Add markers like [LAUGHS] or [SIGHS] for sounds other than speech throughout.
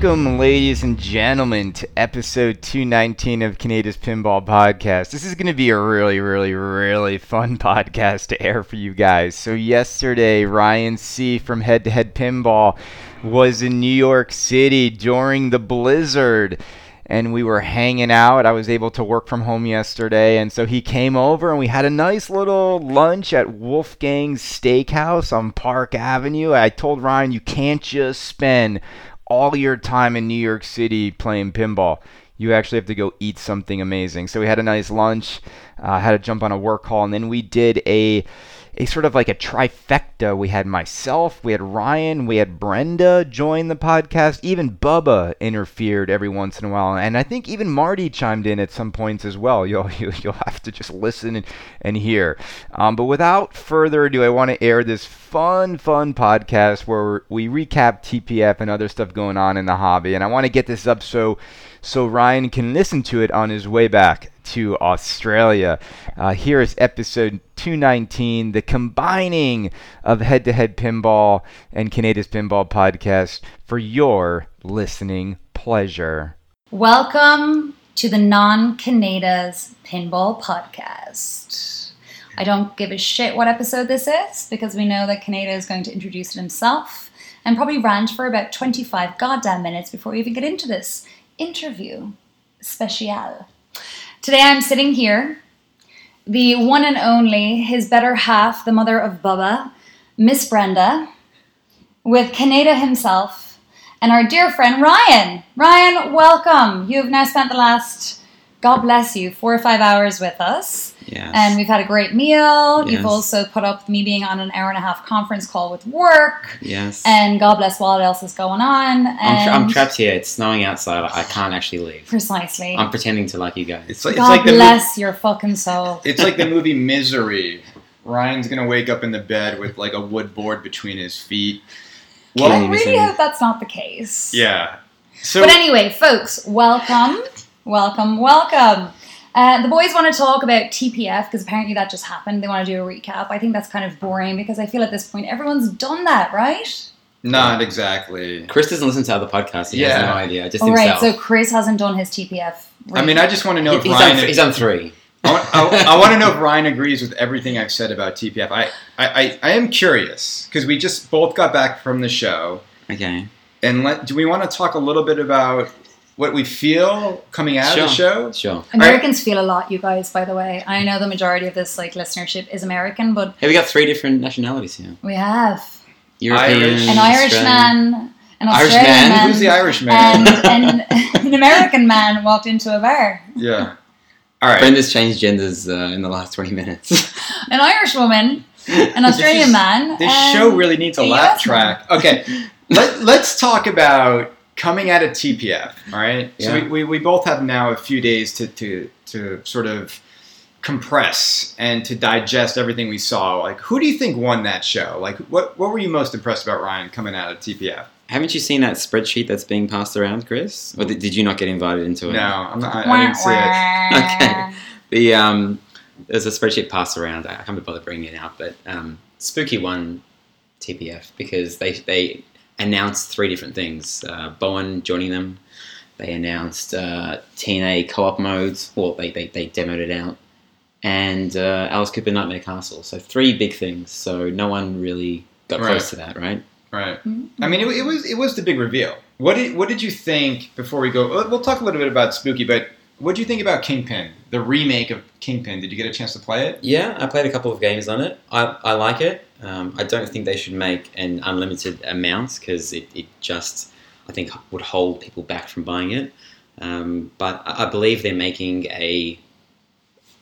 Welcome, ladies and gentlemen, to episode 219 of Canada's Pinball Podcast. This is going to be a really, really, really fun [LAUGHS] podcast to air for you guys. So, yesterday, Ryan C. from Head to Head Pinball was in New York City during the blizzard and we were hanging out. I was able to work from home yesterday, and so he came over and we had a nice little lunch at Wolfgang's Steakhouse on Park Avenue. I told Ryan, you can't just spend all your time in New York City playing pinball. You actually have to go eat something amazing. So we had a nice lunch, uh, had to jump on a work call, and then we did a a sort of like a trifecta. We had myself, we had Ryan, we had Brenda join the podcast. Even Bubba interfered every once in a while, and I think even Marty chimed in at some points as well. [LAUGHS] You'll you, will you will have to just listen and, and hear. Um, but without further ado, I want to air this fun, fun podcast where we recap TPF and other stuff going on in the hobby, and I want to get this up so so Ryan can listen to it on his way back to Australia. Uh, here is episode 219, the combining of head to head pinball and Canada's Pinball podcast for your listening pleasure. Welcome to the Non Canada's Pinball Podcast. I don't give a shit what episode this is because we know that Canada is going to introduce it himself and probably rant for about 25 goddamn minutes before we even get into this interview special. Today I'm sitting here, the one and only, his better half, the mother of Bubba, Miss Brenda, with Canada himself, and our dear friend Ryan. Ryan, welcome. You have now spent the last, God bless you, four or five hours with us. Yes. And we've had a great meal. Yes. You've also put up with me being on an hour and a half conference call with work. yes. And God bless what else is going on. And I'm, tra- I'm trapped here. It's snowing outside. I can't actually leave. Precisely. I'm pretending to like you guys. It's like, it's God like the mo- bless your fucking soul. it's like the movie Misery. Ryan's gonna wake up in the bed with like a wood board between his feet. Killing I really hope that's not the case. Yeah. So But anyway, folks, welcome, welcome, welcome. Uh, the boys want to talk about TPF because apparently that just happened. They want to do a recap. I think that's kind of boring because I feel at this point everyone's done that, right? not exactly. Chris doesn't listen to other podcasts. He has Yeah. no idea. Just All right, himself. so Chris hasn't done his TPF. I mean, I just want to know He- if he's, Ryan. done, he's done three. I, want, I, I want to know if Ryan agrees with everything I've said about TPF. I, I, I, I am curious because we just both got back from the show, Okay. and let, do we want to talk a little bit about what we feel coming out of the show? Sure. Americans feel a lot, you guys. By the way, I know the majority of this like listenership is American, but Hey, we got three different nationalities here. we have European, Irish. an Irish man, an Irish Australian man? man, Who's the Irish man? and, and [LAUGHS] an American man walked into a bar. yeah. All right. Brenda's changed genders uh, in the last 20 minutes. [LAUGHS] An Irish woman, an [LAUGHS] Australian is- man. This show really needs a a laugh US track. Okay, Let, let's talk about coming out of TPF. All right. So we, we, we both have now a few days to, to, to sort of compress and to digest everything we saw. Like, who do you think won that show? Like, what, what were you most impressed about Ryan coming out of TPF? Haven't you seen that spreadsheet that's being passed around, Chris? Or did, did you not get invited into it? No, I'm not, I, I didn't see it. Okay. The um, there's a spreadsheet passed around. I can't be bothered bringing it out, but um, Spooky won TPF because they they announced three different things. Uh, Bowen joining them. They announced uh, TNA co-op modes. Well, they, they, they demoed it out. And uh, Alice Cooper Nightmare Castle. So three big things. So no one really got Right. close to that, right? Right. Mm-hmm. I mean, it, it was it was the big reveal. What did what did you think before we go? We'll talk a little bit about Spooky, but what do you think about Kingpin, the remake of Kingpin? Did you get a chance to play it? Yeah, I played a couple of games on it. I, I like it. Um, I don't think they should make an unlimited amount because it, it just, I think, would hold people back from buying it. Um, but I I believe they're making a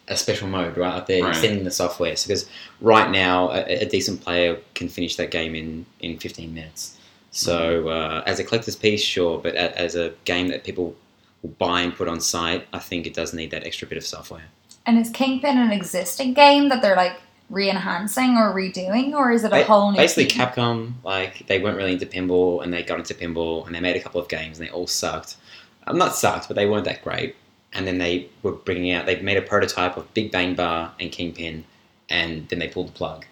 a special mode, right? They're Right. extending the software. So, because right now, a, a decent player can finish that game in, in 15 minutes. So, uh, as a collector's piece, sure, but a, as a game that people will buy and put on site, I think it does need that extra bit of software. And is Kingpin an existing game that they're like re-enhancing or redoing, or is it a Ba- whole new? Basically, team? Capcom like they weren't really into pinball, and they got into pinball, and they made a couple of games, and they all sucked. Um, not sucked, but they weren't that great. And then they were bringing out. They made a prototype of Big Bang Bar and Kingpin, and then they pulled the plug.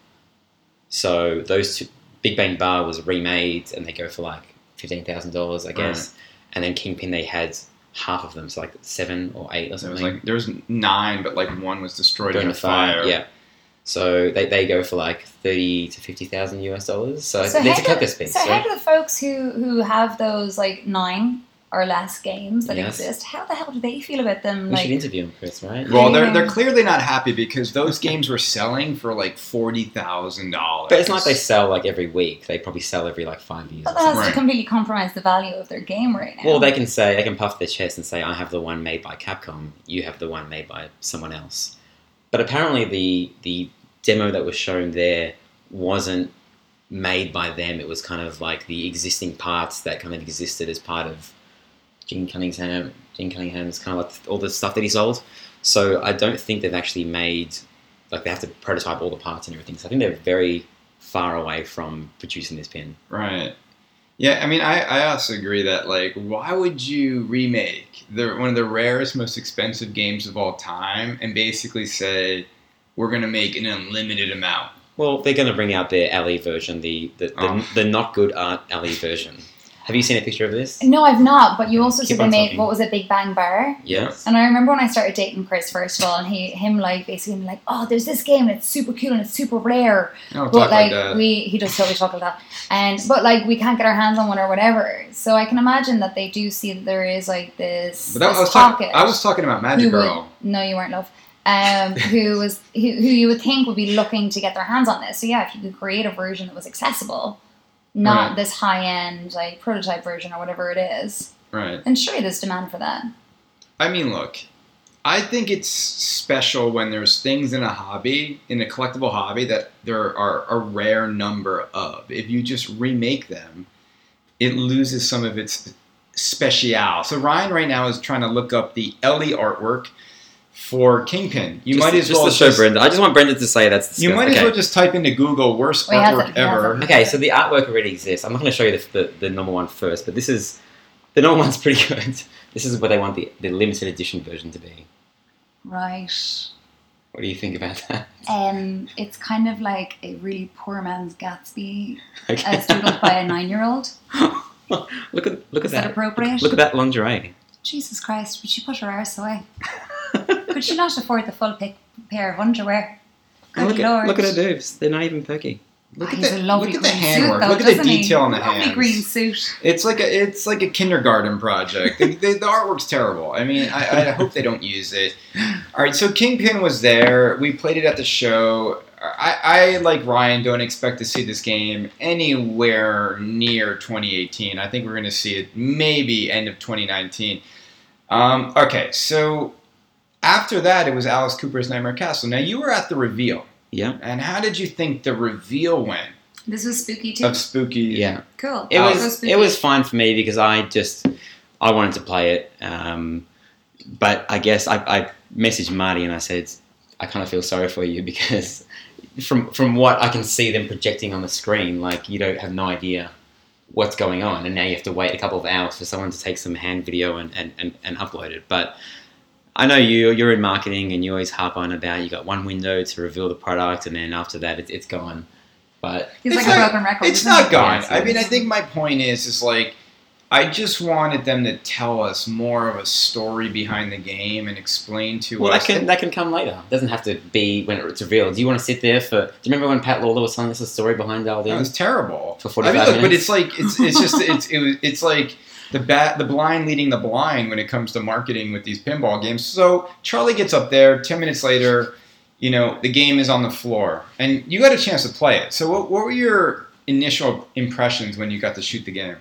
So those two, Big Bang Bar was remade, and they go for like fifteen thousand dollars, I guess. and then Kingpin they had half of them, so like seven or eight or There was something. like there was nine, but like one was destroyed during in a fire. Yeah. So they, they go for like thirty to fifty thousand US dollars. So, So it's a how do- collector's piece. So right? how do the folks who who have those like nine or less games that Yes. exist, how the hell do they feel about them? we like should interview him, Chris, right? Well, they're they're clearly not happy because those games were selling for like forty thousand dollars. But it's not like they sell like every week. They probably sell every like five years. but that has something. to completely compromise the value of their game right now. Well, they can say they can puff their chest and say, "I have the one made by Capcom. You have the one made by someone else." But apparently, the the demo that was shown there wasn't made by them. It was kind of like the existing parts that kind of existed as part of Gene Cunningham. Gene Cunningham's kind of like all the stuff that he sold. So I don't think they've actually made like they have to prototype all the parts and everything. So I think they're very far away from producing this pin. Right. Yeah, I mean, I, I also agree that like, why would you remake the one of the rarest, most expensive games of all time and basically say we're gonna make an unlimited amount? Well, they're going to bring out their LE version, the the, the, Oh. the not good art LE version. Have you seen a picture of this? no, I've not. But you also Keep said they made talking. what was it, Big Bang Bar? Yes. And I remember when I started dating Chris first of all, and he him like basically like, oh, there's this game and it's super cool and it's super rare, No, but talk like like we he just totally talk like that, and but like we can't get our hands on one or whatever. So I can imagine that they do see that there is like this, But that, this I was pocket. talking. I was talking about Magic who would- Girl. no, you weren't, love. Um, [LAUGHS] who was who, who you would think would be looking to get their hands on this. So yeah, if you could create a version that was accessible, not Right. this high end like prototype version or whatever it is, Right. And surely there's demand for that. I mean, look, I think it's special when there's things in a hobby, in a collectible hobby, that there are a rare number of. If you just remake them, it loses some of its special. So Ryan right now is trying to look up the LE artwork for Kingpin. You Just- might as just well to show just, Brenda. I just want Brenda to say that's. you might disgusting. as well just type into Google worst Wait, artwork it? Ever. Okay, so the artwork already exists. I'm not going to show you the, the, the normal one first, but this is the normal one's pretty [LAUGHS] good. This is what they want the, the limited edition version to be. Right. What do you think about that? Um, it's kind of like a really poor man's Gatsby [LAUGHS] Okay. as doodled by a nine-year-old. [LAUGHS] look at look at Is that that. appropriate? Look at that lingerie. Jesus Christ! Would she put her arse away? Could she not afford the full pic- pair of underwear? Good look lord! at look at her boobs. They're not even perky. Look Ah, at the a look at the handwork. Though, look at the doesn't he? detail on the lovely hands. green suit. It's like a it's like a kindergarten project. the, the, the artwork's terrible. I mean, I, I hope they don't use it. All right, so Kingpin was there. We played it at the show. I, I like Ryan. Don't expect to see this game anywhere near 2018. I think we're going to see it maybe end of 2019. Um, okay, so after that, it was Alice Cooper's Nightmare Castle. Now you were at the reveal, Yeah. and how did you think the reveal went This was spooky too. of Spooky? Yeah. cool. It So was spooky. it was fine for me because I just I wanted to play it, um, but I guess I, I messaged Marty and I said I kind of feel sorry for you because from from what I can see them projecting on the screen, like you don't have no idea what's going on, and now you have to wait a couple of hours for someone to take some hand video and, and, and, and upload it. But I know you you're in marketing and you always harp on about you got one window to reveal the product, and then after that it, it's gone. But He's It's like not- a broken record. It's isn't not gone. Yes, I mean, I think my point is, is like, I just wanted them to tell us more of a story behind the game and explain to Well, that us. can that can come later. It doesn't have to be when it's revealed. Do you want to sit there for? Do you remember when Pat Lawlor was telling us the story behind that Aldin? was terrible. For I mean, look, but it's like it's it's just it's it it's like the bat the blind leading the blind when it comes to marketing with these pinball games. So Charlie gets up there. Ten minutes later, you know, the game is on the floor, and you got a chance to play it. So, what, what were your initial impressions when you got to shoot the game?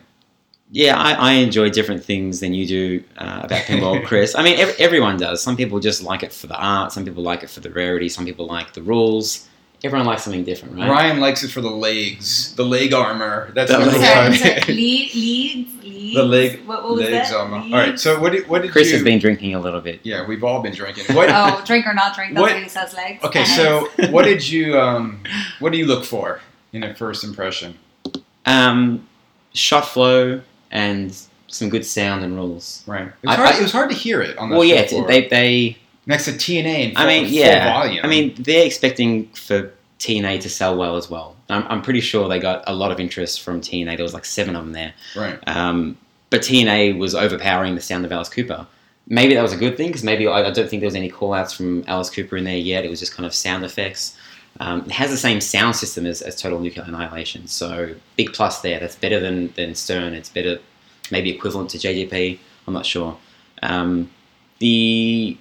Yeah, I, I enjoy different things than you do uh, about pinball, [LAUGHS] Chris. I mean, ev- everyone does. Some people just like it for the art. Some people like it for the rarity. Some people like the rules. Everyone likes something different, right? Ryan likes it for the legs, the leg armor. That's The the leg Sorry, armor. sorry. Lead, leads, leads. The leg- What, what was legs that? armor. All Leads? right. So what did what did Chris you? has been drinking a little bit. yeah, we've all been drinking. What? Oh, drink or not drink. That's What- what, he says. Legs. Okay. So what did you um? What do you look for in a first impression? Um, shot flow and some good sound and rules. Right. It was, I- hard, I- it was hard to hear it on the Well, yeah, floor. they they next to TNA in full, I mean, yeah. volume. I mean, they're expecting for TNA to sell well as well. I'm, I'm pretty sure they got a lot of interest from TNA. There was like seven of them there. right. Um, but TNA was overpowering the sound of Alice Cooper. Maybe that was a good thing because maybe I, I don't think there was any call outs from Alice Cooper in there yet. It was just kind of sound effects. Um, it has the same sound system as, as Total Nuclear Annihilation, so big plus there. That's better than, than Stern. It's better, maybe equivalent to JJP. I'm not sure. Um, the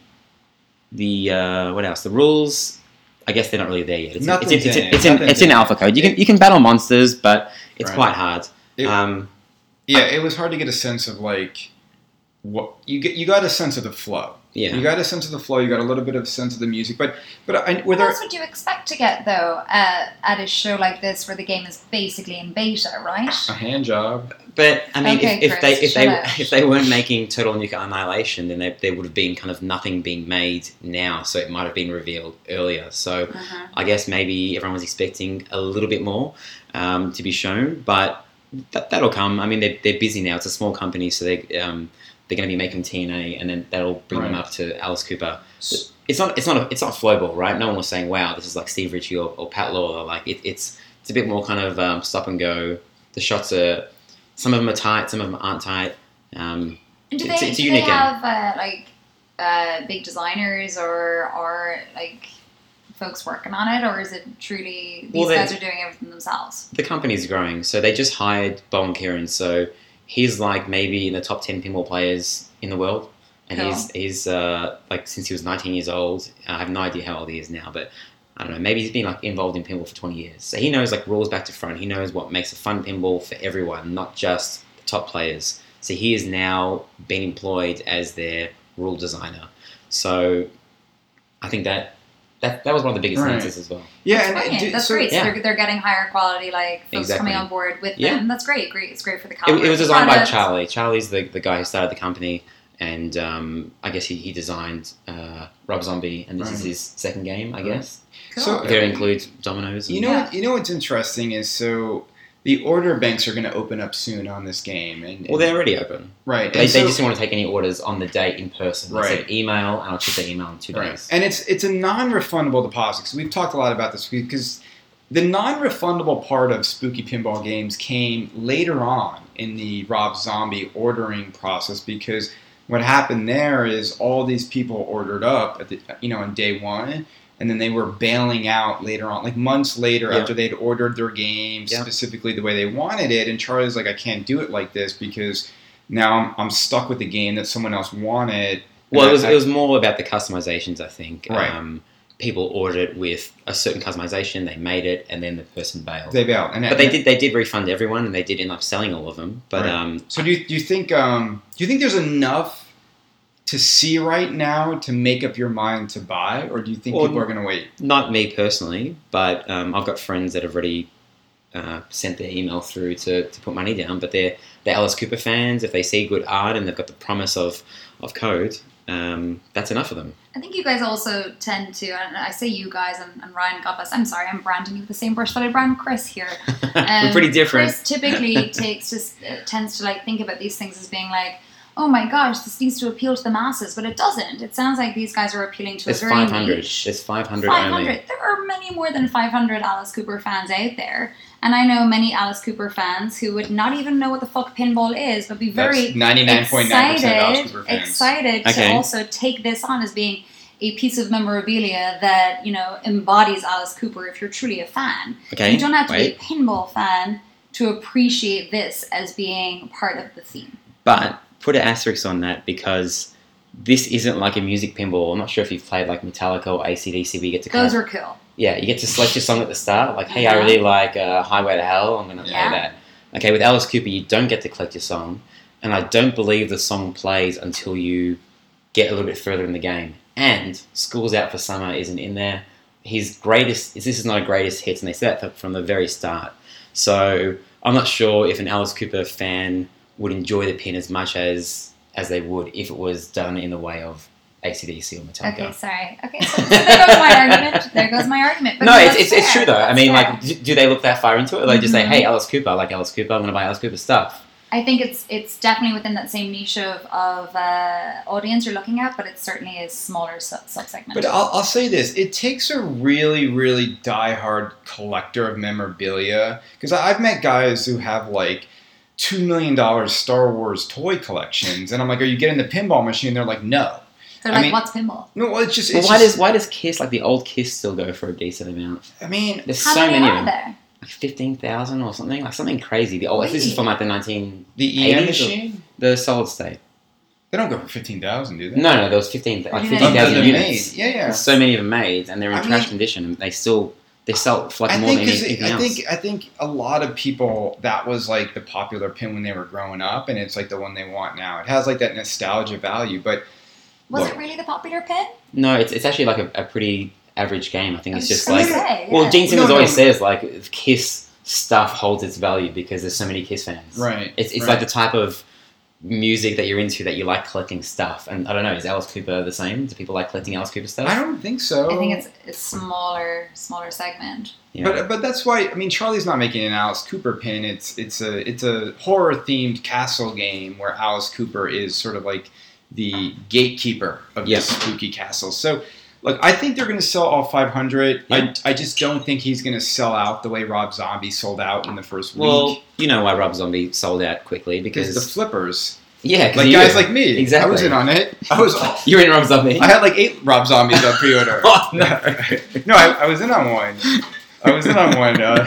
the uh, what else? The rules. I guess they're not really there yet. It's, Nothing's it's, it's, in in, it's, in, it's in in alpha code. You can you can battle monsters, but it's Right. quite hard. It- um, Yeah, it was hard to get a sense of like what you get. You got a sense of the flow. Yeah. You got a sense of the flow. You got a little bit of sense of the music. But but I, were What there? else would you expect to get though at, at a show like this where the game is basically in beta, right? A hand job. But I mean, Okay, if, if they if they shut if they weren't making Total Nuclear Annihilation, then they, there would have been kind of nothing being made now. So it might have been revealed earlier. So Uh-huh. I guess maybe everyone was expecting a little bit more um, to be shown, but that, that'll come. I mean, they're, they're busy now. It's a small company, so they um, they're going to be making TNA, and then that'll bring them up to Alice Cooper. It's not it's not a, it's not flowball, right? No one was saying, "Wow, this is like Steve Ritchie or, or Pat Lawlor." Like it, it's it's a bit more kind of um, stop and go. The shots are some of them are tight, some of them aren't tight. Um, And do It's- they, it's a do they unique game. have uh, like uh, big designers or or like folks working on it, or is it truly these Well, guys are doing everything themselves? the company's growing, so they just hired Bowen Kerins. So he's like maybe in the top ten pinball players in the world, and Cool. he's he's uh, like since he was 19 years old. I have no idea how old he is now, but I don't know. Maybe he's been like involved in pinball for 20 years, so he knows like rules back to front. He knows what makes a fun pinball for everyone, not just the top players. So he is now been employed as their rule designer. So I think that. That, that was one of the biggest Right. answers as well. Yeah, That's and brilliant. do- That's so- great. So yeah. they're, they're getting higher quality, like folks Exactly. coming on board with Yeah. them. That's great. Great. It's great for the company. it was designed by Charlie. Charlie's the, the guy who started the company, and um, I guess he, he designed uh, Rob Zombie, and this is his second game, I Right. guess. Cool. So- There includes Dominoes. And, You know, Yeah. what, you know what's interesting is so the order banks are going to open up soon on this game, and, well, they're already open. right. They, and they just didn't want to take any orders on the date in person. They Right. said email, and I'll check the email in two Right. days. And it's it's a non-refundable deposit. So we've talked a lot about this because the non-refundable part of spooky pinball games came later on in the Rob Zombie ordering process because what happened there is all these people ordered up at the you know on day one and then they were bailing out later on like months later Yeah. after they'd ordered their game Yeah. specifically the way they wanted it and Charlie's like I can't do it like this because now I'm, I'm stuck with the game that someone else wanted Well, it was, I- it was more about the customizations, I think. Right. Um, people ordered it with a certain customization, they made it, and then the person bailed. they bailed and but they did they did refund everyone, and they did end up selling all of them. But Right. um, So do you, do you think um, do you think there's enough to see right now to make up your mind to buy, or do you think Well, people are going to wait? Not me personally, but um, I've got friends that have already uh, sent their email through to, to put money down. But they're they're Alice Cooper fans. If they see good art and they've got the promise of of code, um, that's enough for them. I think you guys also tend to, and I say you guys and, and Ryan Guppas, I'm sorry, I'm branding you with the same brush that I brand Chris here. [LAUGHS] We're Um, pretty different. Chris typically [LAUGHS] takes just uh, tends to like think about these things as being like, oh my gosh, this needs to appeal to the masses, but it doesn't. It sounds like these guys are appealing to There's a very 500. niche. There's 500, 500. only. There are many more than 500 Alice Cooper fans out there. And I know many Alice Cooper fans who would not even know what the fuck pinball is, but be very That's ninety nine point nine percent of Alice Cooper fans. excited Okay. to also take this on as being a piece of memorabilia that you know embodies Alice Cooper. If you're truly a fan, Okay. you don't have to wait. be a pinball fan to appreciate this as being part of the theme. But put an asterisk on that because this isn't like a music pinball. I'm not sure if you've played like Metallica or ACDC where you get to Those are cool. yeah, you get to select your song at the start. Like, hey, I really like uh, Highway to Hell. I'm going to Yeah. play that. Okay, with Alice Cooper, you don't get to collect your song. And I don't believe the song plays until you get a little bit further in the game. And School's Out for Summer isn't in there. His greatest, this is not a greatest hits, and they said that from the very start. So I'm not sure if an Alice Cooper fan would enjoy the pin as much as as they would if it was done in the way of ACDC or Metallica. Okay, sorry. Okay, so, so there goes my argument. There goes my argument. But no, it's, it's, it's true though. I mean, fair. like, do, do they look that far into it? Or they just say, Mhm. "Hey, Alice Cooper, I like Alice Cooper. I'm going to buy Alice Cooper stuff." I think it's it's definitely within that same niche of, of uh, audience you're looking at, but it certainly is smaller sub segment. But I'll, I'll say this: it takes a really, really diehard collector of memorabilia. Because I've met guys who have like two million dollars Star Wars toy collections, and I'm like, are you getting the pinball machine? They're like, no. They're I like, mean- what's pinball? No, well, it's just. Well, It's why just- does why does Kiss like the old Kiss still go for a decent amount? I mean, There's How so many many of them, there? like fifteen thousand or something, like something crazy. The old this is from like the nineteen the EM machine. the solid state. They don't go for fifteen thousand, do they? No, no, there was fifteen like What do you fifteen mean? thousand They're units. made. Yeah, yeah. There's so many of them made, and they're in I trash mean- condition, and they still they sell for like I more think than 'cause anything I else. think I think a lot of people that was like the popular pin when they were growing up, and it's like the one they want now. It has like that nostalgia value, but Was Look. it really the popular pin? no, it's it's actually like a, a pretty average game. I think it's just gonna like say, well, yeah. Gene Simmons No, no. always says like Kiss stuff holds its value because there's so many Kiss fans. right, It's, it's right. like the type of music that you're into that you like collecting stuff. And I don't know, is Alice Cooper the same? Do people like collecting Alice Cooper stuff? I don't think so. I think it's a smaller, smaller segment. Yeah. But but that's why I mean Charlie's not making an Alice Cooper pin. It's it's a it's a horror themed castle game where Alice Cooper is sort of like the gatekeeper of Yeah. this spooky castle. So look, I think they're going to sell all 500. Yeah. I, I just don't think he's going to sell out the way Rob Zombie sold out in the first well, week. you know why Rob Zombie sold out quickly Because the flippers, Yeah, like you- guys like me, Exactly. I was in on it. I was, [LAUGHS] you're in Rob Zombie. I had like eight Rob Zombies on pre-order. [LAUGHS] oh no. [LAUGHS] No, I, I was in on one. I was in on one. Uh,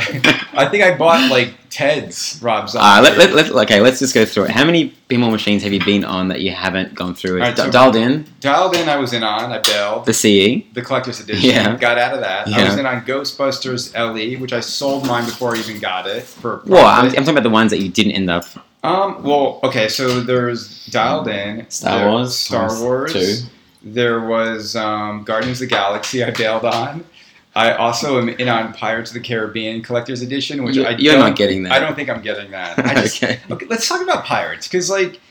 I think I bought like Ted's Rob Zombie. Uh, let, let, let, okay, let's just go through it. How many pinball machines have you been on that you haven't gone through? Alright, D- so- dialed in Dialed in, I was in on. I bailed. the CE. The collector's edition. Yeah. Got out of that. I was in on Ghostbusters LE, which I sold mine before I even got it for. Well, I'm, I'm talking about the ones that you didn't end up. Um. Well, okay. So there's Dialed In. Star Wars Star Wars. two. There was um, Guardians of the Galaxy. I bailed on. I also am in on Pirates of the Caribbean Collector's Edition, which You- I you're don't- getting that. I don't think I'm getting that. I just, [LAUGHS] okay. okay, let's talk about Pirates because, like,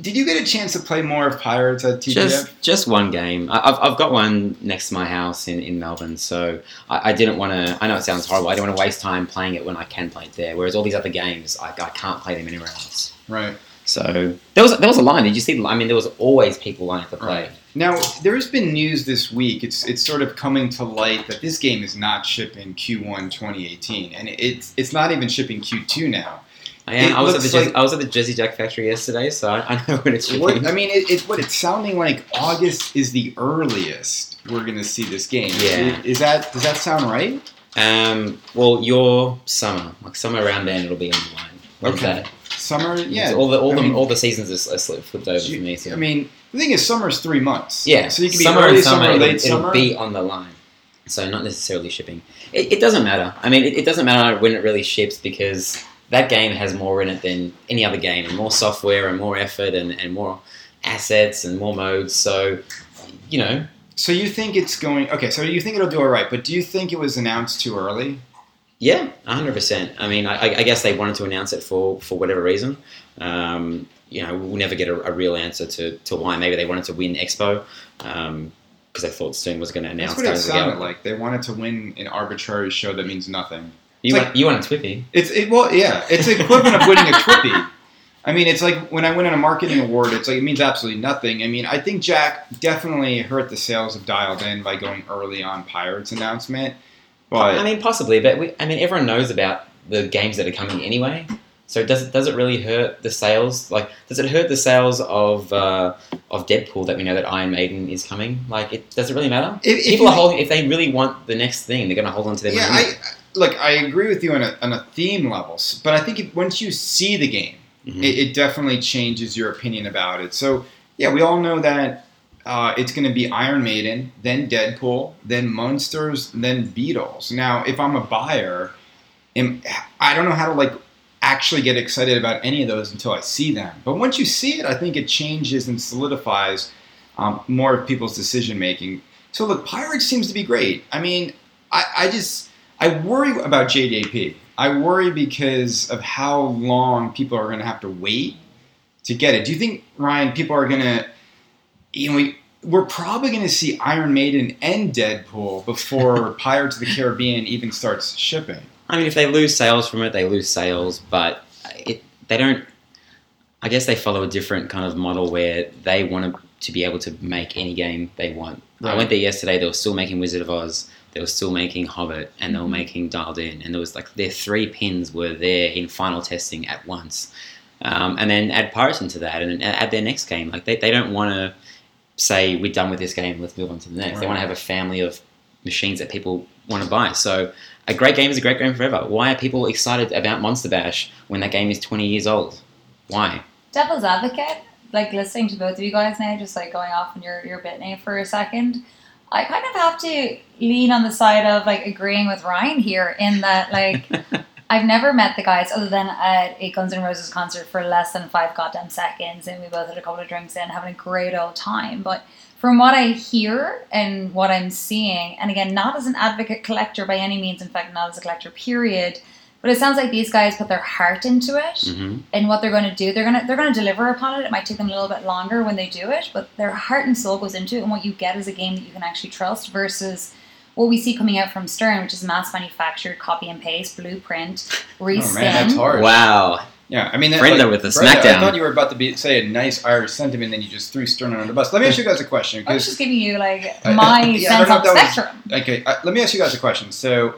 did you get a chance to play more of Pirates at TPF? Just just one game. I, I've, I've got one next to my house in, in Melbourne, so I, I didn't want to. I know it sounds horrible. I don't want to waste time playing it when I can play it there. Whereas all these other games, I, I can't play them anywhere else. right. So there was there was a line. Did you see? the- I mean, there was always people lining up to play. Right. Now, there's been news this week. It's it's sort of coming to light that this game is not shipping Q1 2018, and it's it's not even shipping Q2 now. I, am, I was at the Jersey, I was at the Jersey Jack factory yesterday, so I, I know when it's shipping. What, I mean, it, it, what it's sounding like August is the earliest we're going to see this game. Yeah. Is that does that sound right? Um, well, your summer, like somewhere around then, it'll be on the line. When's Okay. that? Summer, yeah. All the all I the mean- all the seasons are, are flipped over for me. So. I mean, the thing is, summer's three months. Yeah, So you can be summer early summer, summer, late it'll, it'll summer. be on the line. So not necessarily shipping. It, it doesn't matter. I mean, it, it doesn't matter when it really ships because that game has more in it than any other game, and more software, and more effort, and, and more assets, and more modes. So, you know, So you think it's going? Okay, so you think it'll do all right, but do you think it was announced too early? yeah, hundred percent. I mean, I, I guess they wanted to announce it for for whatever reason. Um, you know, we'll never get a, a real answer to, to why. Maybe they wanted to win Expo um, because they thought Stern was going to announce That's what it Guardians of the sounded like. They wanted to win an arbitrary show that means nothing. You It's want you want a TWIPY? It's it, well, yeah, it's equivalent of winning a TWIPY. I mean, it's like when I win a marketing award, it's like it means absolutely nothing. I mean, I think Jack definitely hurt the sales of Dialed In by going early on Pirates announcement, but I mean, possibly, but we, I mean, everyone knows about the games that are coming anyway. So does it does it really hurt the sales? Like, does it hurt the sales of uh, of Deadpool that we know that Iron Maiden is coming? Like, it does it really matter? if, if People you- are holding if they really want the next thing, they're going to hold on to their yeah, money. I look, I agree with you on a, on a theme level, but I think if, once you see the game, Mhm. it, it definitely changes your opinion about it. So yeah, we all know that uh, it's going to be Iron Maiden, then Deadpool, then Monsters, then Beatles. Now, if I'm a buyer, am, I don't know how to like actually get excited about any of those until I see them. But once you see it, I think it changes and solidifies um, more of people's decision making. So look, Pirates seems to be great. I mean, I, I just I worry about JDAP. I worry because of how long people are going to have to wait to get it. Do you think Ryan people are going to you know we we're probably going to see Iron Maiden and Deadpool before [LAUGHS] Pirates of the Caribbean even starts shipping. I mean, if they lose sales from it, they lose sales, but it they don't. I guess they follow a different kind of model where they want to, to be able to make any game they want. I went there yesterday; they were still making Wizard of Oz. they were still making Hobbit, and they were Mhm. making Dialed In, and there was like their three pins were there in final testing at once. Um, and then add Pirates into that, and then add their next game. Like they, they don't want to say we're done with this game, let's move on to the next. They want to have a family of machines that people want to buy. So a great game is a great game forever. Why are people excited about Monster Bash when that game is 20 years old? Why? Devil's advocate, like listening to both of you guys now, just like going off on your your bit now for a second. I kind of have to lean on the side of like agreeing with Ryan here in that like [LAUGHS] I've never met the guys other than at a Guns N' Roses concert for less than five goddamn seconds, and we both had a couple of drinks in, having a great old time. But from what I hear and what I'm seeing, and again, not as an advocate collector by any means, in fact, not as a collector, period. But it sounds like these guys put their heart into it hmm and what they're going to do. They're going to they're going to deliver upon it. It might take them a little bit longer when they do it, but their heart and soul goes into it, and what you get is a game that you can actually trust versus what we see coming out from Stern, which is mass manufactured, copy and paste, blueprint, reskin. [LAUGHS] Oh man, that's hard. Wow. Yeah, I mean, that, Brenda like, with the Brenda, I thought you were about to be say a nice Irish sentiment, then you just threw Stern under the bus. Let me ask you guys a question I was just giving you like my yeah, sense don't know on if the that was- Okay, uh, let me ask you guys a question. So,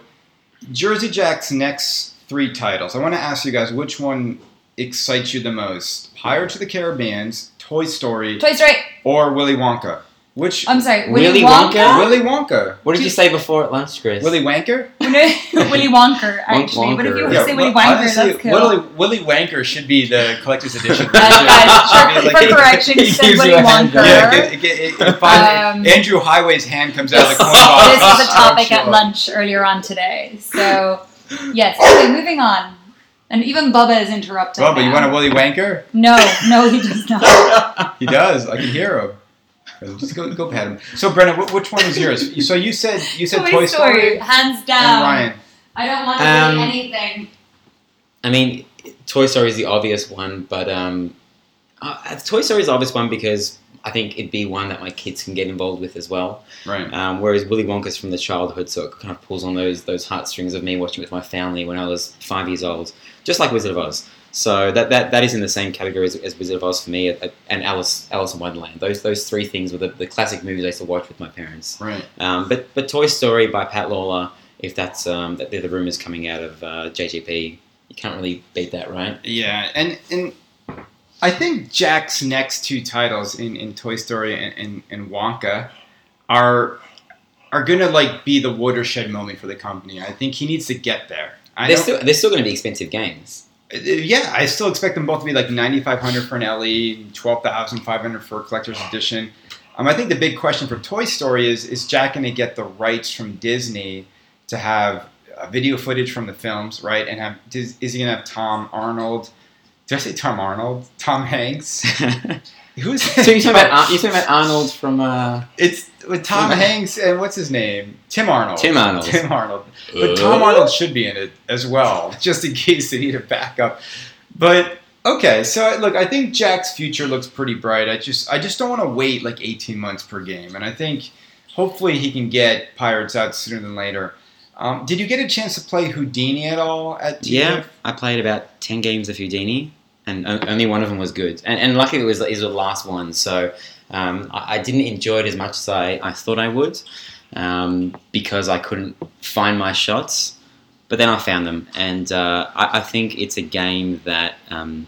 Jersey Jack's next three titles. I want to ask you guys which one excites you the most: Pirates of the Caribbean's, Toy Story, Toy Story. or Willy Wonka? Which I'm sorry, Willy, Willy Wonka. Wonka? Willy Wonka? What did you say before at lunch, Chris? Willy Wanker? [LAUGHS] Willy [LAUGHS] Wonker, actually. But if you Wonker. were to say Willy well, Wonker, honestly, that's cool. Willy, Willy Wanker should be the collector's edition. [LAUGHS] Uh, guys, I mean, for, like- for correction, you said Willy you Wonker. Yeah, it, it, it, it, Um, Andrew Heighway's hand comes out of the coin box. this was a topic I'm at lunch earlier on today. So, yes. Anyway, moving on. And even Bubba is interrupting. Bubba, you want a Willy Wanker? No, no, he does not. He does. I can hear him. Just go, go pat him. So, Brenda, wh- which one is yours? So you said you said Toy, Story, hands and down. Ryan. I don't want to Um, say anything. I mean, Toy Story is the obvious one, but um, uh, Toy Story is the obvious one because I think it'd be one that my kids can get involved with as well. Right. Um, whereas Willy Wonka's from the childhood, so it kind of pulls on those those heartstrings of me watching it with my family when I was five years old, just like Wizard of Oz. So that that, that is in the same category as, as Wizard of Oz for me, and Alice Alice in Wonderland. Those those three things were the, the classic movies I used to watch with my parents. Right. Um, but but Toy Story by Pat Lawlor, if that's um, that they're the rumors coming out of uh, JJP, you can't really beat that, right? Yeah, and and I think Jack's next two titles in, in Toy Story and, and, and Wonka are are gonna like be the watershed moment for the company. I think he needs to get there. I They're still they're still going to be expensive games. Yeah, I still expect them both to be like ninety five hundred for an LE, twelve thousand five hundred for a collector's edition. Um, I think the big question for Toy Story is: Is Jack going to get the rights from Disney to have uh, video footage from the films, right? And have is, is he going to have Tom Arnold? Did I say Tom Arnold? Tom Hanks? [LAUGHS] [LAUGHS] so Who's you're talking about Ar- you're talking about Arnold from uh, It's with Tom Hanks and what's his name? Tim Arnold. Tim Arnold. Tim Arnold. But Tom Arnold should be in it as well, [LAUGHS] just in case they need a backup. But okay, so look, I think Jack's future looks pretty bright. I just I just don't want to wait like 18 months per game, and I think hopefully he can get Pirates out sooner than later. Um, did you get a chance to play Houdini at all at TF? Yeah, I played about ten games of Houdini, and only one of them was good. And, and luckily, it was it was the last one, so um, I, I didn't enjoy it as much as I, I thought I would, um, because I couldn't find my shots. But then I found them, and uh, I, I think it's a game that. Um,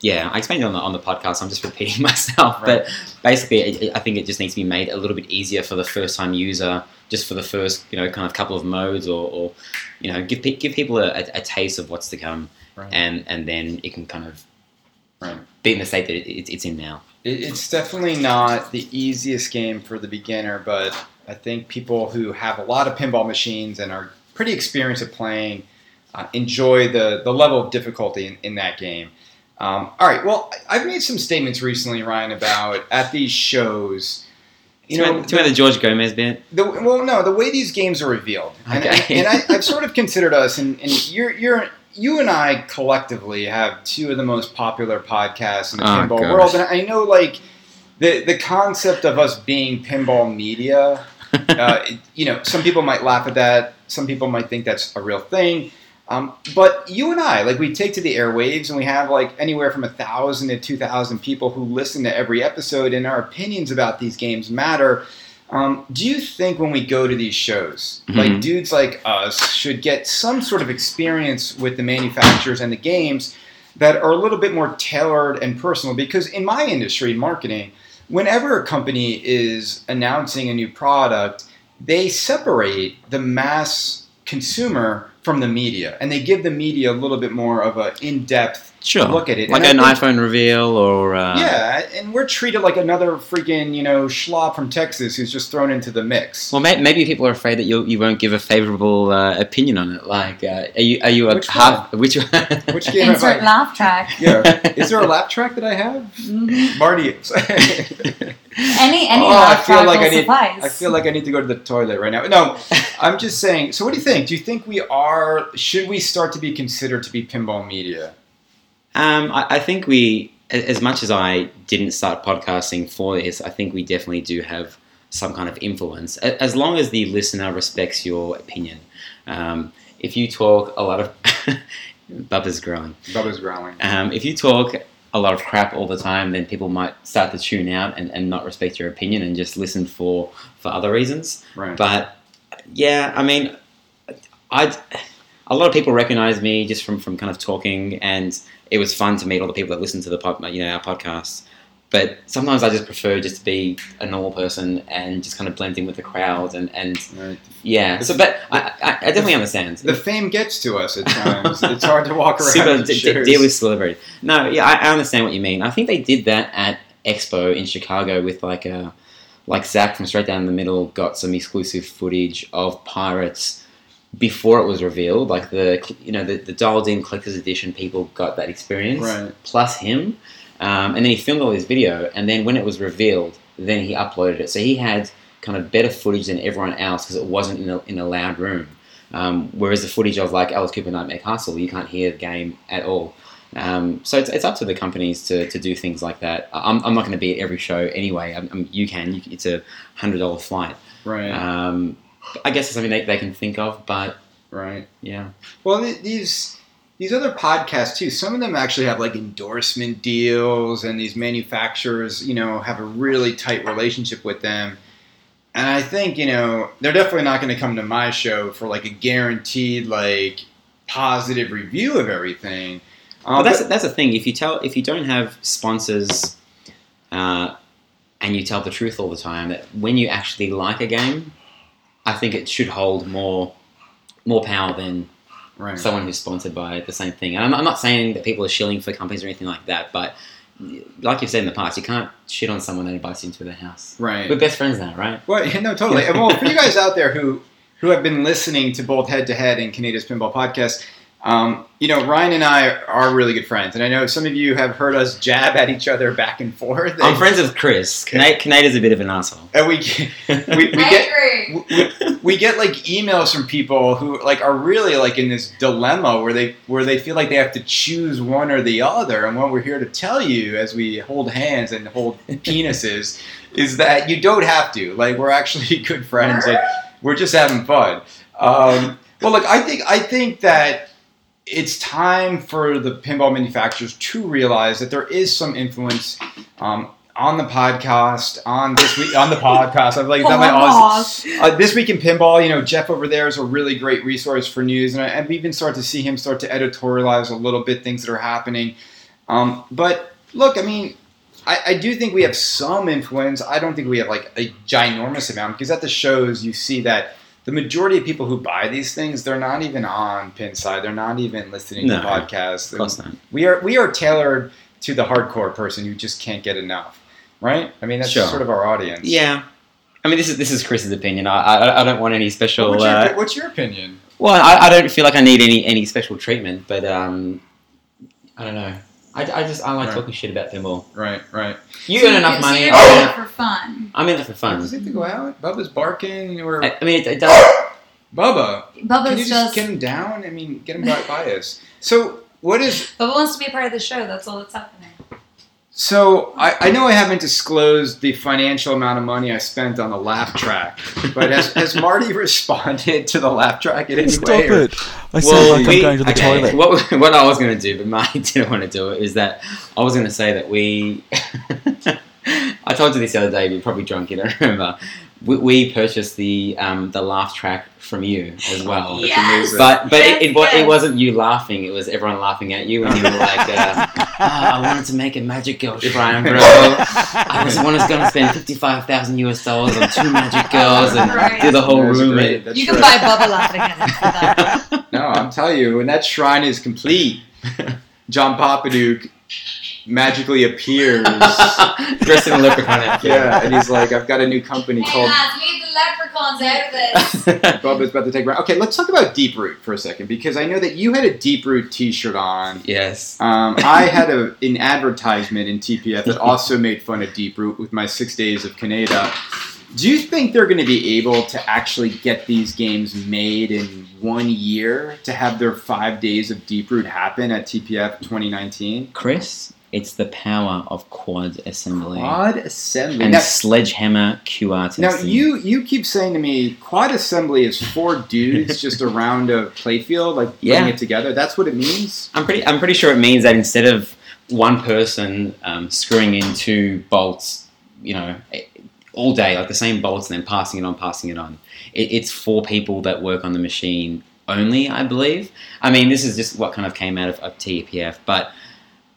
yeah, I explained it on the, on the podcast. I'm just [LAUGHS] repeating myself, but basically, it, it- I think it just needs to be made a little bit easier for the first time user, just for the first, you know, kind of couple of modes, or, or you know, give give people a, a, a taste of what's to come, Right. and and then it can kind of Right. be in the state that it, it, it's in now. It's definitely not the easiest game for the beginner, but I think people who have a lot of pinball machines and are pretty experienced at playing uh, enjoy the, the level of difficulty in, in that game. Um, all right, well, I've made some statements recently, Ryan, about at these shows. You know, to the George Gomez bit. the, well, no, the way these games are revealed, and, Okay. and, I, I've sort of considered us, and, and you're, you're, you and I collectively have two of the most popular podcasts in the Oh, pinball gosh. world, and I know like the the concept of us being pinball media. [LAUGHS] Uh, it- you know, some people might laugh at that. Some people might think that's a real thing. Um, but you and I, like, we take to the airwaves, and we have like anywhere from a thousand to two thousand people who listen to every episode, and our opinions about these games matter. Um, do you think when we go to these shows, Mhm. like dudes like us should get some sort of experience with the manufacturers and the games that are a little bit more tailored and personal? Because in my industry, marketing, whenever a company is announcing a new product, they separate the mass consumer from the media, and they give the media a little bit more of an in-depth Sure. look at it. Like And an think- iPhone reveal or. Uh, yeah, and we're treated like another freaking, you know, schlob from Texas who's just thrown into the mix. Well, may- maybe people are afraid that you you won't give a favorable uh, opinion on it. Like, uh, are you are you a Which half? [LAUGHS] Which one? Which game have Insert I? laugh track. Yeah, [LAUGHS] is there a lap track that I have? Mhm. Marty. [LAUGHS] Any any Oh, I feel track like will I need- suffice. I feel like I need to go to the toilet right now. No, I'm just saying. So, what do you think? Do you think we are? Should we start to be considered to be pinball media? Um, I, I think we, as much as I didn't start podcasting for this, I think we definitely do have some kind of influence, as long as the listener respects your opinion. Um, if you talk a lot of, [LAUGHS] Bubba's growing. Bubba's growling. Um, if you talk a lot of crap all the time, then people might start to tune out and, and not respect your opinion and just listen for for other reasons. Right. But yeah, I mean, I a lot of people recognize me just from from kind of talking, and it was fun to meet all the people that listen to the pod, you know, our podcast. But sometimes I just prefer just to be a normal person and just kind of blend in with the crowd and, and Right. yeah. So, but I, I, I definitely understand. The fame gets to us at times. it's hard to walk around. Super d- d- deal with celebrity. No, yeah, I, I understand what you mean. I think they did that at Expo in Chicago with like a like Zach from Straight Down the Middle got some exclusive footage of Pirates before it was revealed. Like the you know the, the dialed in collector's edition people got that experience Right. plus him, um, and then he filmed all his video. And then when it was revealed, then he uploaded it. So he had kind of better footage than everyone else because it wasn't in a, in a loud room. Um, whereas the footage of like Alice Cooper Nightmare Castle, you can't hear the game at all. Um, so it's, it's up to the companies to, to do things like that. I'm, I'm not going to be at every show anyway. I'm, I'm- you can. You, it's a hundred dollar flight. Right. Um, I guess it's something they, they can think of, but right. yeah. Well, these these other podcasts too. Some of them actually have like endorsement deals, and these manufacturers, you know, have a really tight relationship with them. And I think you know they're definitely not going to come to my show for like a guaranteed like positive review of everything. Um, Well, that's but- that's the thing. If you tell if you don't have sponsors, uh, and you tell the truth all the time, that when you actually like a game, I think it should hold more more power than right. someone who's sponsored by the same thing. And I'm, I'm not saying that people are shilling for companies or anything like that, but like you've said in the past, you can't shit on someone that invites you into their house. right. We're best friends now, right? Well, yeah, no, totally. And well, for you [LAUGHS] guys out there who who have been listening to both Head to Head and Canada's Pinball Podcast, um, you know, Ryan and I are really good friends, and I know some of you have heard us jab at each other back and forth. I'm friends with Chris. Canade, is a bit of an asshole. And we we, we get we, we get like emails from people who like are really like in this dilemma where they where they feel like they have to choose one or the other and what we're here to tell you as we hold hands and hold [LAUGHS] penises is that you don't have to like we're actually [LAUGHS] good friends and we're just having fun um, well look i think i think that it's time for the pinball manufacturers to realize that there is some influence um, on the podcast on this week on the podcast i've like that my [LAUGHS] Aussie- uh, this week in pinball, you know, Jeff over there is a really great resource for news, and, I, have even started to see him start to editorialize a little bit things that are happening. Um, but look, I mean, I, I do think we have some influence. I don't think we have like a ginormous amount because at the shows you see that the majority of people who buy these things they're not even on Pinside, they're not even listening No, to podcasts. Of course not. We are we are tailored to the hardcore person who just can't get enough, right? I mean, that's Sure. sort of our audience. Yeah. I mean, this is this is Chris's opinion. I I, I don't want any special. What's your, uh, what's your opinion? well, I, I don't feel like I need any any special treatment, but um, I don't know. I, I just I like Right. talking shit about pinball. Right, right. You So earn enough so money. you're I'm doing in it it- for fun. I'm in it for fun. Does it to go out? Bubba's barking, or I, I mean, it, it does. Bubba, can you just, just. get him down? I mean, get him by, by us. So, what is? Bubba wants to be a part of the show. That's all that's happening. So, I, I know I haven't disclosed the financial amount of money I spent on the laugh track, but has, has Marty [LAUGHS] responded to the laugh track in any Stop way? or- it! I sound like we- I'm going to the okay, toilet. What, what I was going to do, but Marty [LAUGHS] didn't want to do it, is that I was going to say that we. [LAUGHS] I told you this the other day, but you're probably drunk, you don't remember. We, we purchased the um, the laugh track from you as well. Yes. amazing. But but it, it, Yes, it wasn't you laughing. It was everyone laughing at you, and you were like, uh, [LAUGHS] "Ah, "I wanted to make a magic girl shrine, bro. I was one is gonna spend fifty five thousand US dollars on two magic girls and Right. do the whole That's room." great. That's you can right. buy Bubba laughing at him that. [LAUGHS] No, I'm telling you, when that shrine is complete, John Popadiuk magically appears. [LAUGHS] Dressed in a leprechaun outfit. yeah, and he's like, I've got a new company called leave the leprechauns out of this. [LAUGHS] Bubba's about to take. Round. Okay, let's talk about Deep Root for a second because I know that you had a Deep Root T-shirt on. yes. Um, I had a, an advertisement in TPF that [LAUGHS] also made fun of Deep Root with my six days of Canada. Do you think they're going to be able to actually get these games made in one year to have their five days of Deep Root happen at TPF 2019? Chris, it's the power of quad assembly Quad assembly. and Now, sledgehammer QR testing. now you you keep saying to me, quad assembly is four [LAUGHS] dudes just around a playfield, like putting it together. That's what it means. I'm pretty. I'm pretty sure it means that instead of one person um, screwing in two bolts, you know, eh, all day, like the same bolts, and then passing it on, passing it on, it, it's four people that work on the machine only. I believe. I mean, this is just what kind of came out of, of TPF, but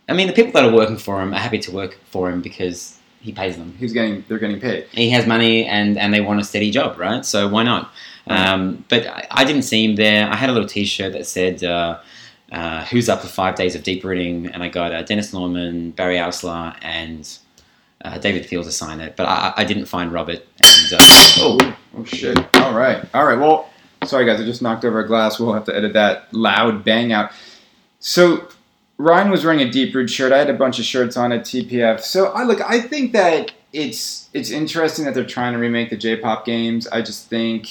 I mean, the people that are working for him are happy to work for him because he pays them. Who's getting? They're getting paid. He has money, and and they want a steady job, right? So why not? Um, but I, I didn't see him there. I had a little T-shirt that said. Uh, uh, who's up for five days of deep rooting? And I got uh, Dennis Nordman, Barry Oursler, and uh, David Fields to sign it. But I, I didn't find Robert. And uh, Oh, oh shit. All right. All right. Well, sorry guys, I just knocked over a glass. We'll have to edit that loud bang out. So Ryan was wearing a deep root shirt. I had a bunch of shirts on at TPF. So I look, I think that it's it's interesting that they're trying to remake the J-pop games. I just think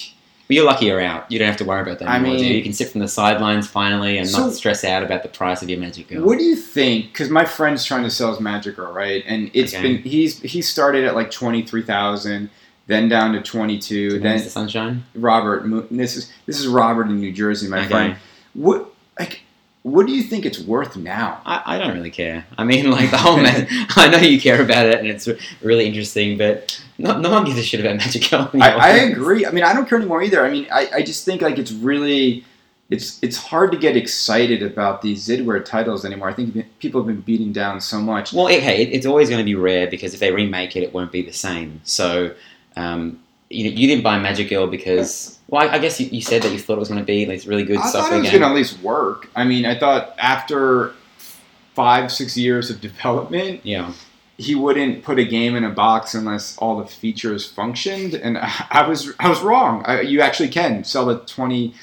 you're lucky you're out. You don't have to worry about that I anymore. you? mean- you can sit from the sidelines finally and So- not stress out about the price of your Magic Girl. what do you think? Because my friend's trying to sell his Magic Girl, right? And it's Okay. been he's he started at like twenty three thousand, then down to twenty two, Then then the sunshine. Robert. This is this is Robert in New Jersey, my Okay. friend. What like what do you think it's worth now? I, I don't really care. I mean, [LAUGHS] like the whole man. [LAUGHS] I know you care about it, and it's really interesting, but no, no one gives a shit about Magic [LAUGHS] Girl. I. I agree. I mean, I don't care anymore either. I mean, I, I just think like it's really it's it's hard to get excited about these Zidware titles anymore. I think people have been beating down so much. Well, okay, it, it's always going to be rare because if they remake it, it won't be the same. So, um, you, you didn't buy Magic Girl because, well, I, I guess you, you said that you thought it was going to be like really good I stuff thought it was going to at least work. I mean, I thought after five six years of development, Yeah, he wouldn't put a game in a box unless all the features functioned, and [LAUGHS] I was I was wrong. I, you actually can sell a twenty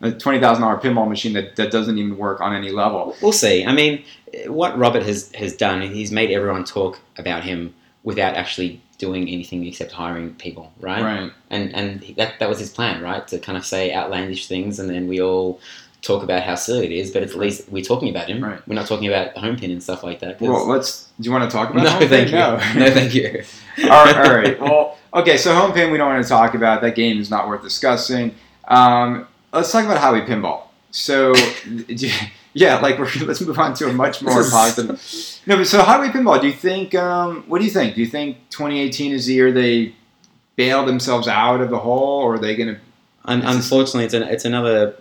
a twenty thousand dollar pinball machine that, that doesn't even work on any level. we'll see. I mean, what Robert has has done, he's made everyone talk about him without actually doing anything except hiring people, right? Right. And and that that was his plan, right? To kind of say outlandish things, and then we all talk about how silly it is. But at least we're talking about him. Right. We're not talking about home pin and stuff like that. Well, let's. Do you want to talk about? no, thank you. No. no, thank you. [LAUGHS] all, right, all right. [LAUGHS] Well, okay. So home pin, we don't want to talk about. That game is not worth discussing. Um, let's talk about Heighway Pinball. So, [LAUGHS] yeah, like we're, [LAUGHS] let's move on to a much more [LAUGHS] positive. No, but so Heighway Pinball. Do you think? Um, what do you think? Do you think 2018 is the year they bail themselves out of the hole, or are they going to? Un- unfortunately, it's, an, it's another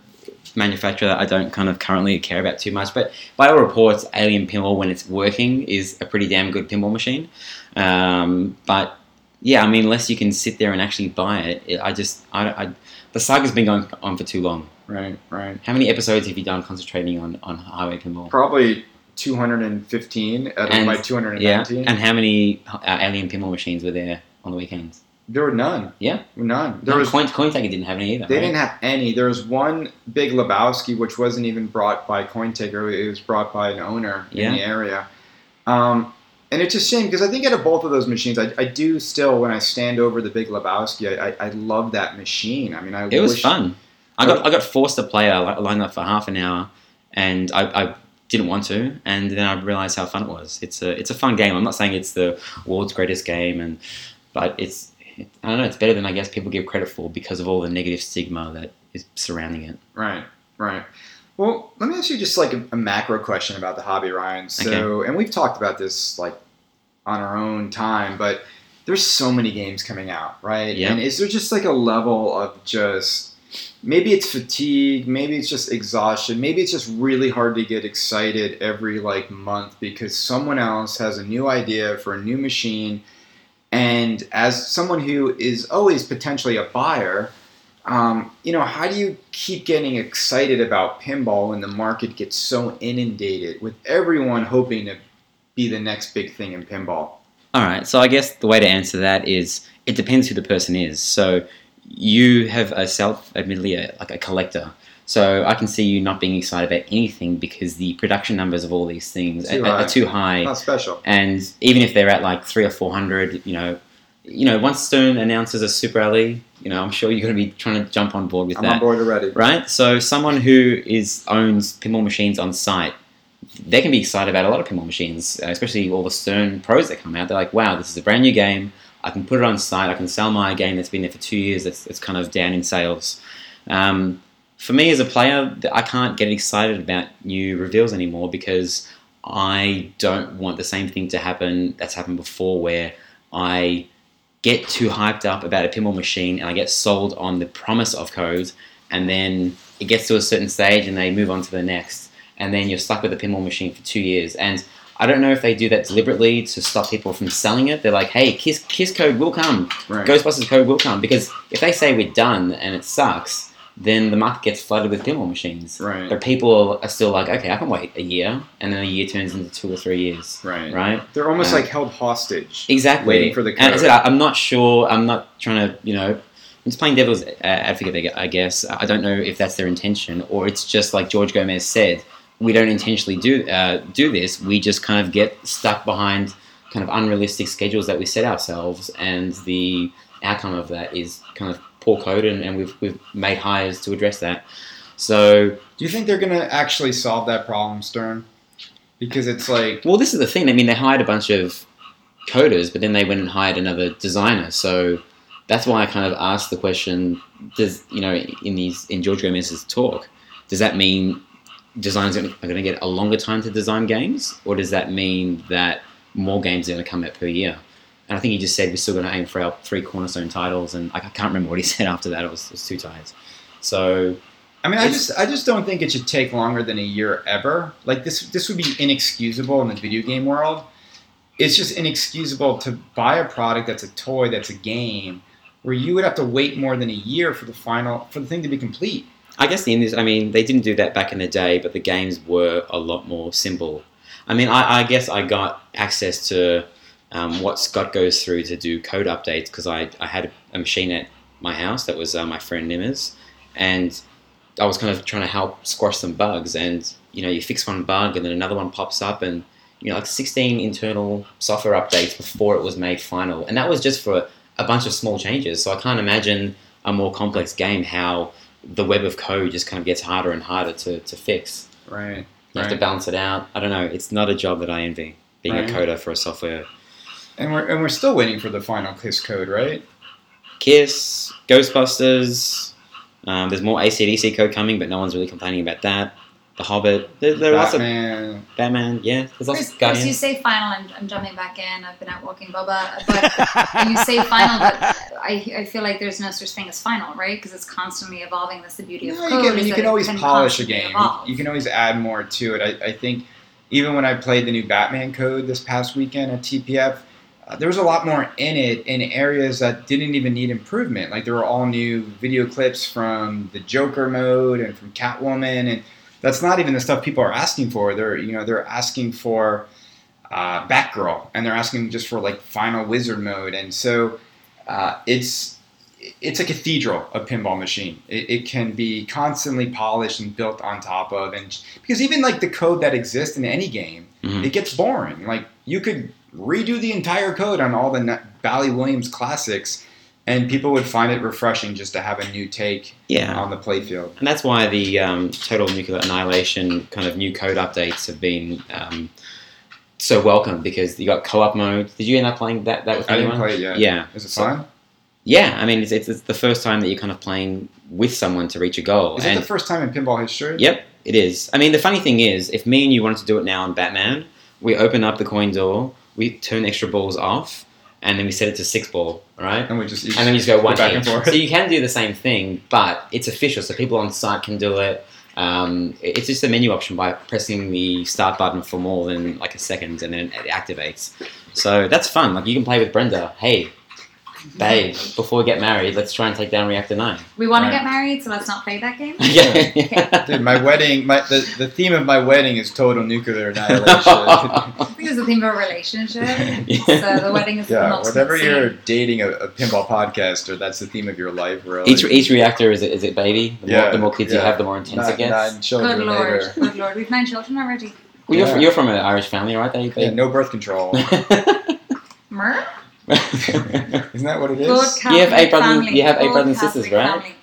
manufacturer that I don't kind of currently care about too much. But by all reports, Alien Pinball, when it's working, is a pretty damn good pinball machine. Um, but yeah, I mean, unless you can sit there and actually buy it, it I just I, I the saga's been going on for too long. Right, right. How many episodes have you done concentrating on on Heighway Pinball? Probably 215 out of And- my Yeah, and how many uh, Alien Pinball machines were there on the weekends? there were none. Yeah. none. There No, was Coin Cointaker didn't have any either. They right? didn't have any. There was one big Lebowski, which wasn't even brought by Cointaker. It was brought by an owner Yeah. in the area. Um, and it's a shame because I think out of both of those machines, I, I do still, when I stand over the big Lebowski, I, I, I love that machine. I mean, I It was fun. I got I got forced to play. I li- lined up for half an hour, and I, I didn't want to. And then I realized how fun it was. It's a it's a fun game. I'm not saying it's the world's greatest game, and but it's it, I don't know. It's better than I guess people give credit for because of all the negative stigma that is surrounding it. Right, right. Well, let me ask you just like a, a macro question about the hobby, Ryan. So, and we've talked about this like on our own time, but there's so many games coming out, right? Yeah. And is there just like a level of just maybe it's fatigue, maybe it's just exhaustion, maybe it's just really hard to get excited every like month because someone else has a new idea for a new machine. And as someone who is always potentially a buyer, um, you know, how do you keep getting excited about pinball when the market gets so inundated with everyone hoping to be the next big thing in pinball? All right. So I guess the way to answer that is it depends who the person is. So you have a self, admittedly, a, like a collector. So I can see you not being excited about anything because the production numbers of all these things Too are, are too high. Not special. And even if they're at like three or four hundred, you know, you know, once Stone announces a Super Alley, you know, I'm sure you're going to be trying to jump on board with I'm that on board already. right? So someone who is owns pinball machines on site, they can be excited about a lot of pinball machines, especially all the Stern Pros that come out. They're like, wow, this is a brand new game. I can put it on site. I can sell my game that's been there for two years. That's kind of down in sales. Um, for me as a player, I can't get excited about new reveals anymore because I don't want the same thing to happen that's happened before, where I get too hyped up about a pinball machine and I get sold on the promise of code, and then it gets to a certain stage and they move on to the next, and then you're stuck with a pinball machine for two years. And I don't know if they do that deliberately to stop people from selling it. They're like, hey, Kiss, Kiss code will come, Right. Ghostbusters code will come, because if they say we're done and it sucks, then the market gets flooded with pinball machines. Right. But people are still like, okay, I can wait a year, and then a year turns into two or three years, Right. right? They're almost Uh, like held hostage. Exactly. Waiting for the And I code. said, I'm not sure. I'm not trying to, you know, I'm just playing devil's advocate. I guess I don't know if that's their intention or it's just like George Gomez said. We don't intentionally do uh, do this. We just kind of get stuck behind kind of unrealistic schedules that we set ourselves, and the outcome of that is kind of poor code, and, and we've we've made hires to address that. So Do you think they're going to actually solve that problem, Stern? Because it's like, Well, this is the thing. I mean, they hired a bunch of coders, but then they went and hired another designer. So that's why I kind of asked the question: Does you know in these in George Gomez's talk, does that mean designers are going to get a longer time to design games, or does that mean that more games are going to come out per year? And I think he just said we're still going to aim for our three cornerstone titles, and I can't remember what he [LAUGHS] said after that. I was, I was too tired. So I mean, I just, I just don't think it should take longer than a year ever. Like this, this would be inexcusable in the video game world. It's just inexcusable to buy a product that's a toy, that's a game, where you would have to wait more than a year for the final, for the thing to be complete. I guess the Indies, I mean, they didn't do that back in the day, but the games were a lot more simple. I mean, I, I guess I got access to um, what Scott goes through to do code updates because I, I had a machine at my house that was uh, my friend Nimmer's, and I was kind of trying to help squash some bugs. And, you know, you fix one bug and then another one pops up, and, you know, like 16 internal software updates before it was made final. And that was just for a bunch of small changes. So I can't imagine a more complex game how the web of code just kind of gets harder and harder to, to fix. Right. You have to balance it out. I don't know. It's not a job that I envy, being Right. a coder for a software. And we're, and we're still waiting for the final Kiss code, right? Kiss, Ghostbusters. Um, there's more ACDC code coming, but no one's really complaining about that. The Hobbit. There, there are lots of Batman. Batman. Yeah, there's lots Chris, of Chris, you say final. I'm, I'm jumping back in. I've been out walking Bubba, but you say final, but I, I feel like there's no such thing as final, right? Because it's constantly evolving. That's the beauty of No, code. you can, you can always can polish a game. evolve. You can always add more to it. I, I think even when I played the new Batman code this past weekend at TPF, uh, there was a lot more in it in areas that didn't even need improvement. Like there were all new video clips from the Joker mode and from Catwoman, and that's not even the stuff people are asking for. They're you know they're asking for uh, Batgirl, and they're asking just for like Final Wizard mode, and so uh, it's it's a cathedral of pinball machine. It, it can be constantly polished and built on top of, and because even like the code that exists in any game, Mhm. it gets boring. Like you could redo the entire code on all the Bally Williams classics, and people would find it refreshing just to have a new take Yeah. on the playfield. And that's why the um, Total Nuclear Annihilation kind of new code updates have been um, so welcome because you got co-op mode. Did you end up playing that, that with I anyone? didn't play it yet. Yeah. Is it So- fun? Yeah, I mean, it's, it's, it's the first time that you're kind of playing with someone to reach a goal. Is it the first time in pinball history? Yep, it is. I mean, the funny thing is, if me and you wanted to do it now on Batman, we open up the coin door, we turn extra balls off, and then we set it to six ball, right? And we just And then you just go one back each. and forth. So you can do the same thing, but it's official, so people on site can do it. Um, it- it's just a menu option by pressing the start button for more than like a second, and then it activates. So that's fun. Like you can play with Brenda. Hey, babe, before we get married, let's try and take down Reactor Nine. We want Right. to get married, so let's not play that game. [LAUGHS] yeah. yeah. Dude, my wedding, my the, the theme of my wedding is total nuclear annihilation. [LAUGHS] I think it's the theme of a relationship. Yeah. So the wedding is yeah, ultimate whenever scene. you're dating a, a pinball podcaster, that's the theme of your life, really. Each, each reactor is it, is it baby? The, Yeah, more, the more kids you have, the more intense nine, it gets. nine children Good lord, later. good lord. We've nine children already. Well, you're, Yeah. you're from an Irish family, right? They, Yeah, no birth control. [LAUGHS] Mer? [LAUGHS] Isn't that what it is? Good You have eight Catholic brothers- family. you have eight Good brothers and sisters, right? family.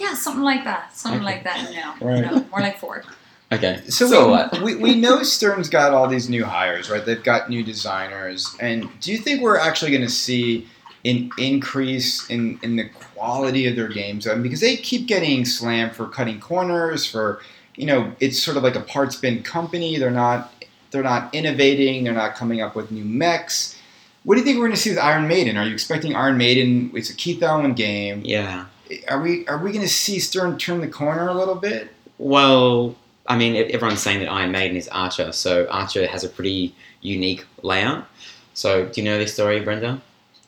Yeah, something like that. Something Okay. like that. No, Right. no, more like four. okay. So, So we, what? we, we know Stern's got all these new hires, right? They've got new designers. And do you think we're actually going to see an increase in, in the quality of their games? I mean, because they keep getting slammed for cutting corners, for, you know, it's sort of like a parts bin company. They're not, they're not innovating. They're not coming up with new mechs. What do you think we're going to see with Iron Maiden? Are you expecting Iron Maiden? It's a Keith Elwin game. Yeah. Are we are we going to see Stern turn the corner a little bit? Well, I mean, everyone's saying that Iron Maiden is Archer, so Archer has a pretty unique layout. So, do you know this story, Brenda?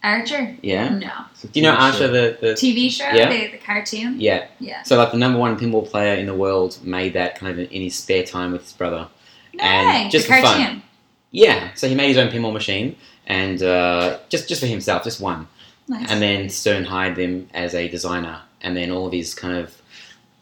Archer? Yeah. No. Do you know Archer, show. the, the TV show? Yeah. The, the cartoon? yeah? Yeah. So, like the number one pinball player in the world made that kind of in his spare time with his brother. No And way. just the for fun. Yeah. So he made his own pinball machine, and uh, just just for himself, just one. Nice. And then Stern hired him as a designer, and then all of his kind of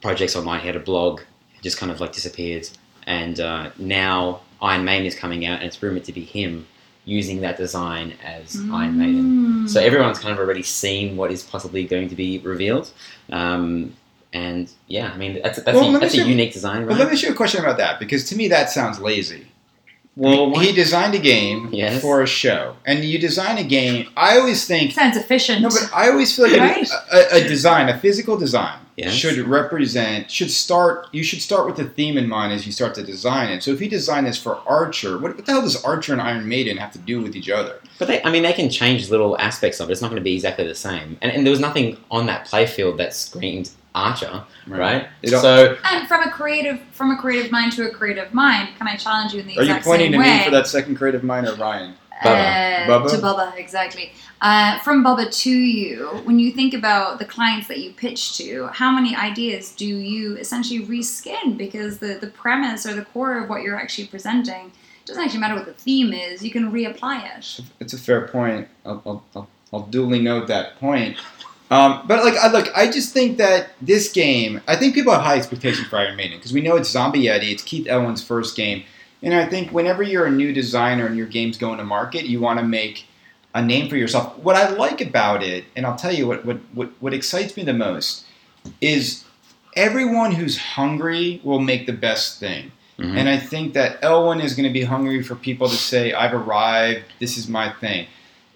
projects online, he had a blog, just kind of like disappeared. And uh, now Iron Maiden is coming out, and it's rumored to be him using that design as Iron Maiden. Mm. So everyone's kind of already seen what is possibly going to be revealed. Um, and yeah, I mean that's that's, Well, a, that's a see- unique design, But let me ask you a question about that because to me that sounds lazy. Well, he designed a game Yes. for a show, and you design a game. I always think Sounds efficient. no, but I always feel like Right. a, a, a design, a physical design, Yes. should represent should start. You should start with the theme in mind as you start to design it. So if you design this for Archer, what, what the hell does Archer and Iron Maiden have to do with each other? But they, I mean, they can change little aspects of it. It's not going to be exactly the same. And, and there was nothing on that playfield that screamed Archer, right? It So and from a creative from a creative mind to a creative mind, can I challenge you in the Are you exact pointing same to way? me for that second creative mind or Ryan? Bubba. Uh, Bubba? To Bubba, exactly. Uh, from Bubba to you, when you think about the clients that you pitch to, how many ideas do you essentially reskin? Because the, the premise or the core of what you're actually presenting doesn't actually matter what the theme is, you can reapply it. It's a fair point. I'll, I'll, I'll, I'll duly note that point. Um, but like, I look, I just think that this game, I think people have high expectations for Iron Maiden because we know it's Zombie Yeti, it's Keith Elwin's first game, and I think whenever you're a new designer and your game's going to market, you want to make a name for yourself. What I like about it, and I'll tell you what what what, what excites me the most, is everyone who's hungry will make the best thing. Mhm. And I think that Elwin is going to be hungry for people to say, "I've arrived. This is my thing."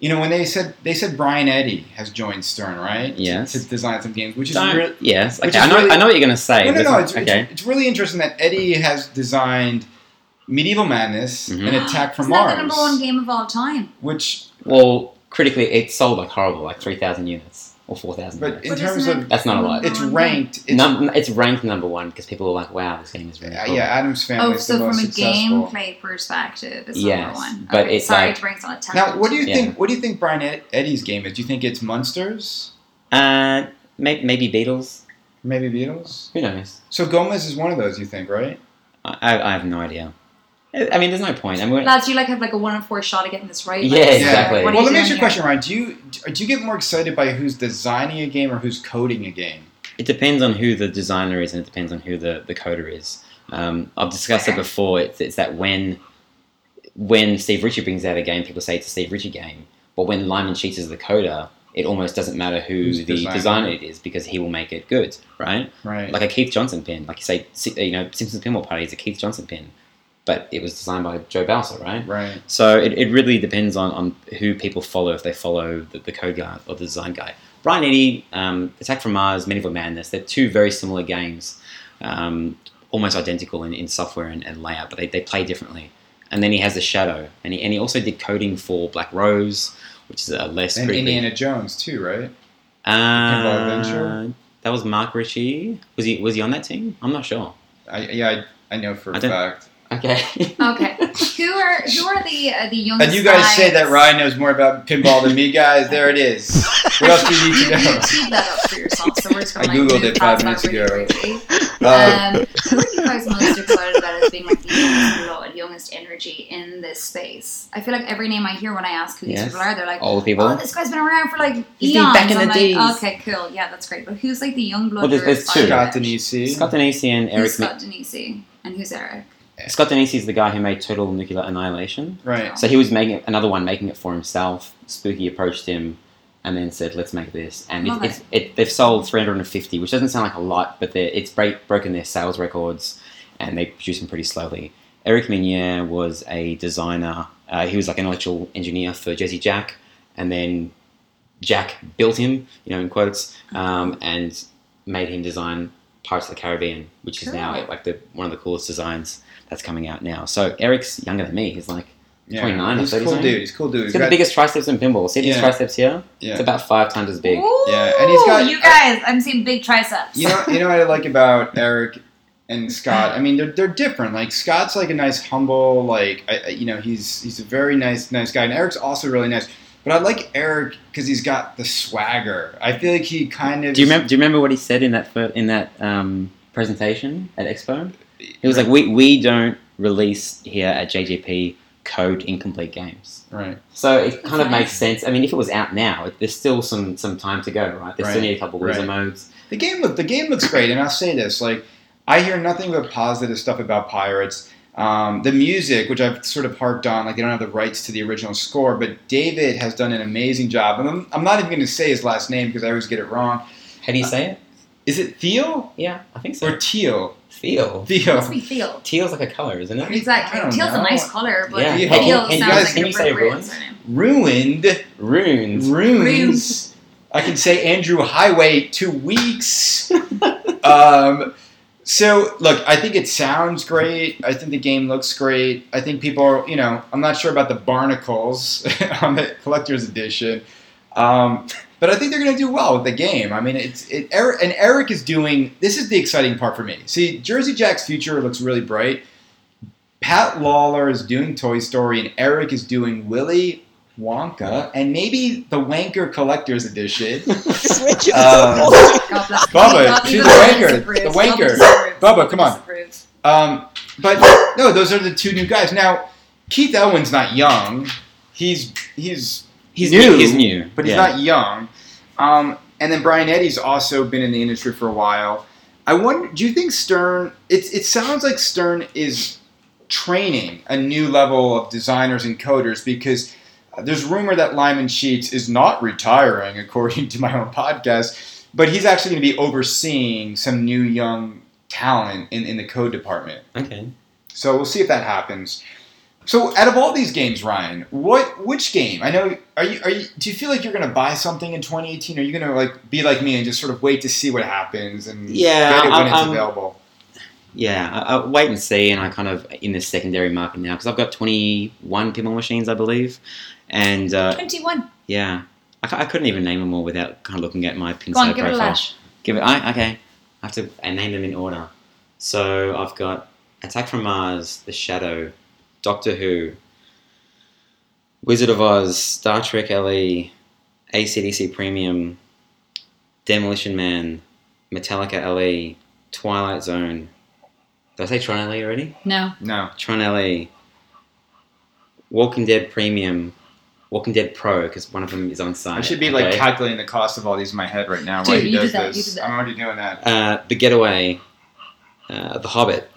You know, when they said they said Brian Eddy has joined Stern, right? Yes. To, design some games, which is Don't- really yes, which okay, is I know. really- I know what you're going to say. no, no, no. it's It's, okay. it's, it's really interesting that Eddy has designed Medieval Madness Mhm. and Attack from Isn't that Mars, the number one game of all time? which, Well, critically, it sold like horrible, like three thousand units or four thousand. but in But terms of That's not a lot. it's ranked. It's, Num- it's ranked number one because people are like, "Wow, this game is really uh, cool." yeah, Addams family Oh, is so the most from a successful. gameplay perspective, it's Yes, number one. but Okay, it's sorry like- to bring us on a tangent. Now, what do you Yeah. think? What do you think Brian Ed- Eddy's game is? Do you think it's Munsters? Uh, may- maybe Beatles. Maybe Beatles? Who knows? So Gomez is one of those, you think, right? I, I I have no idea. I I mean, there's no point. I mean, Lads, you like have like a one in four shot of getting this right. Yeah, exactly. What well, let me ask you doing a question, Ryan. Do you do you get more excited by who's designing a game or who's coding a game? It depends on who the designer is, and it depends on who the, the coder is. Um, I've discussed it before. It's, it's that when when Steve Ritchie brings out a game, people say it's a Steve Ritchie game. But when Lyman Sheets is the coder, it almost doesn't matter who Who's the designing designer it. it is because he will make it good, right? Right. Like a Keith Johnson pin, like you say, you know, Simpsons Pinball Party is a Keith Johnson pin, but it was designed by Joe Balsa, right? right. So it, it really depends on, on who people follow, if they follow the, the code guy or the design guy. Brian Eddy, um, Attack from Mars, Medieval Madness, they're two very similar games, um, almost identical in, in software and, and layout, but they, they play differently. And then he has the Shadow, and he, and he also did coding for Black Rose, which is a less And creepy. Indiana Jones too, right? uh, Adventure? That was Mark Ritchie. Was he was he on that team? I'm not sure. I, yeah, I, I know for I a fact. Okay. Okay. who are who are the uh, the young? And you guys say that Ryan knows more about pinball than me, guys. There it is. What else do you need to You know? teed that up for yourself, so we're just gonna I like, Googled move it five past minutes really ago. quickly. Uh, Um, who are you guys most excited about as being like the youngest blood, youngest energy in this space? I feel like every name I hear when I ask who these Yes. people are, they're like, Old people. "Oh, this guy's been around for like He's eons." been back in I'm the like, days. Okay, cool, yeah, that's great. But who's like the young blood? Well, there's- you're there's two. excited Scott about? Danesi. Scott Danesi and Eric. Who's Mi- Scott Danesi, and who's Eric? Scott Danesi is the guy who made Total Nuclear Annihilation. Right. So he was making it- another one, making it for himself. Spooky approached him and then said, "Let's make this." And it, Love it's, it, they've sold 350, which doesn't sound like a lot, but it's break, broken their sales records, and they produce them pretty slowly. Eric Meunier was a designer. Uh, he was like an electrical engineer for Jersey Jack, and then Jack built him, you know, in quotes, um, and made him design Pirates of the Caribbean, which is now like the one of the coolest designs that's coming out now. So Eric's younger than me. He's like Yeah. 29 He's a 30 cool dude. He's a cool dude. He's He's got the biggest triceps in pinball. See these Yeah. triceps here? yeah. It's about five times as big. Ooh, Yeah, and he's got- you guys. I'm seeing big triceps. You know, you know what I like about [LAUGHS] Eric and Scott. I mean, they're they're different. Like Scott's like a nice, humble, like I, I- you know, he's he's a very nice, nice guy, and Eric's also really nice. But I like Eric because he's got the swagger. I feel like he kind of. Do you remember? Do you remember what he said in that fir- in that um, presentation at Expo? He was like, "We we don't release here at JJP code incomplete games." Right. So it kind of makes sense. I mean, if it was out now, it- there's still some some time to go, right? They still need a couple loser right. modes. The game look the game looks great, and I'll say this: like I hear nothing but positive stuff about Pirates. Um, the music, which I've sort of harped on, like they don't have the rights to the original score, but David has done an amazing job. And I'm, I'm not even going to say his last name because I always get it wrong. How do you say it? Is it Theo Yeah, I think so. or so. Teal? Teal. Theo. Must be Theo. Teal's like a color, isn't it? Exactly. I don't Teal's a nice color, but Yeah. Hey, Theo can- can sounds guys- like can an you say appropriate ruins? surname. Ruined Runes. runes. I can say Andrew Heighway two weeks. [LAUGHS] um, so look, I think it sounds great. I think the game looks great. I think people are, you know, I'm not sure about the barnacles [LAUGHS] on the collector's edition. Um, but I think they're going to do well with the game. I mean, it's it. Eric, and Eric is doing. This is the exciting part for me. See, Jersey Jack's future looks really bright. Pat Lawlor is doing Toy Story, and Eric is doing Willy Wonka, and maybe the Wanker Collector's Edition. [LAUGHS] Switch Um, [LAUGHS] Bubba, she's even the wanker, the wanker. disapproves. Bubba, come on. Um, but no, those are the two new guys. Now, Keith Elwin's not young. He's he's He's New, new. He's new. but he's Yeah. not young. Um, and then Brian Eddy's also been in the industry for a while. I wonder, do you think Stern? It it sounds like Stern is training a new level of designers and coders because there's rumor that Lyman Sheets is not retiring, according to my own podcast, but he's actually going to be overseeing some new young talent in, in the code department. Okay. So we'll see if that happens. So out of all these games, Ryan, what which game? I know are you are you do you feel like you're gonna buy something in 2018? Or are you gonna like be like me and just sort of wait to see what happens and Yeah, get it when I'm- it's I'm- available? Yeah, I, I'll wait and see, and I kind of in the secondary market now because I've got 21 pinball machines, I believe, and uh, 21. yeah, I, I couldn't even name them all without kind of looking at my pin Go on, side give it a lash. Give it. I, okay, I have to I name them in order. So I've got Attack from Mars, The Shadow, Doctor Who, Wizard of Oz, Star Trek LE, ACDC Premium, Demolition Man, Metallica LE, Twilight Zone. Did I say Tron LE already? No. No. Tron LE, Walking Dead Premium, Walking Dead Pro, because one of them is on site. I should be like calculating the cost of all these in my head right now Dude, while he you does do that, you this. do that. I'm already doing that. Uh, the Getaway, uh, The Hobbit,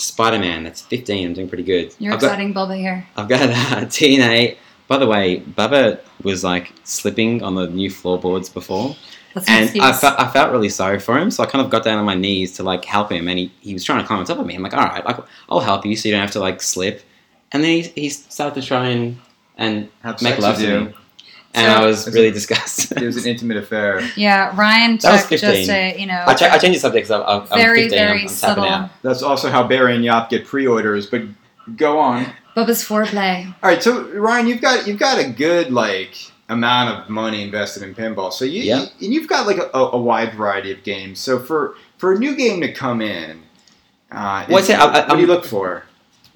Spider Man. That's 15. I'm doing pretty good. You're I've got, exciting Bubba here. I've got uh, [LAUGHS] TNA. By the way, Bubba was like slipping on the new floorboards before, That's and I, fe- I felt really sorry for him. So I kind of got down on my knees to like help him, and he, he was trying to climb on top of me. I'm like, all right, like, I'll help you, so you don't have to like slip. And then he, he started to try and and Have make sex love with to you. me, and So- I was really disgusted. It was an intimate affair. yeah, Ryan That was took just 15. a, you know, I, cha- I changed the subject because I'm, I'm very, 15. I'm, very I'm subtle. out. That's also how Barry and Yop get pre-orders. But go on. Bubba's foreplay. All right, so Ryan, you've got you've got a good like amount of money invested in pinball. So you, Yeah. you and you've got like a, a wide variety of games. So for for a new game to come in, uh, Well, is- I'd say I- I- what do you I'm- look for?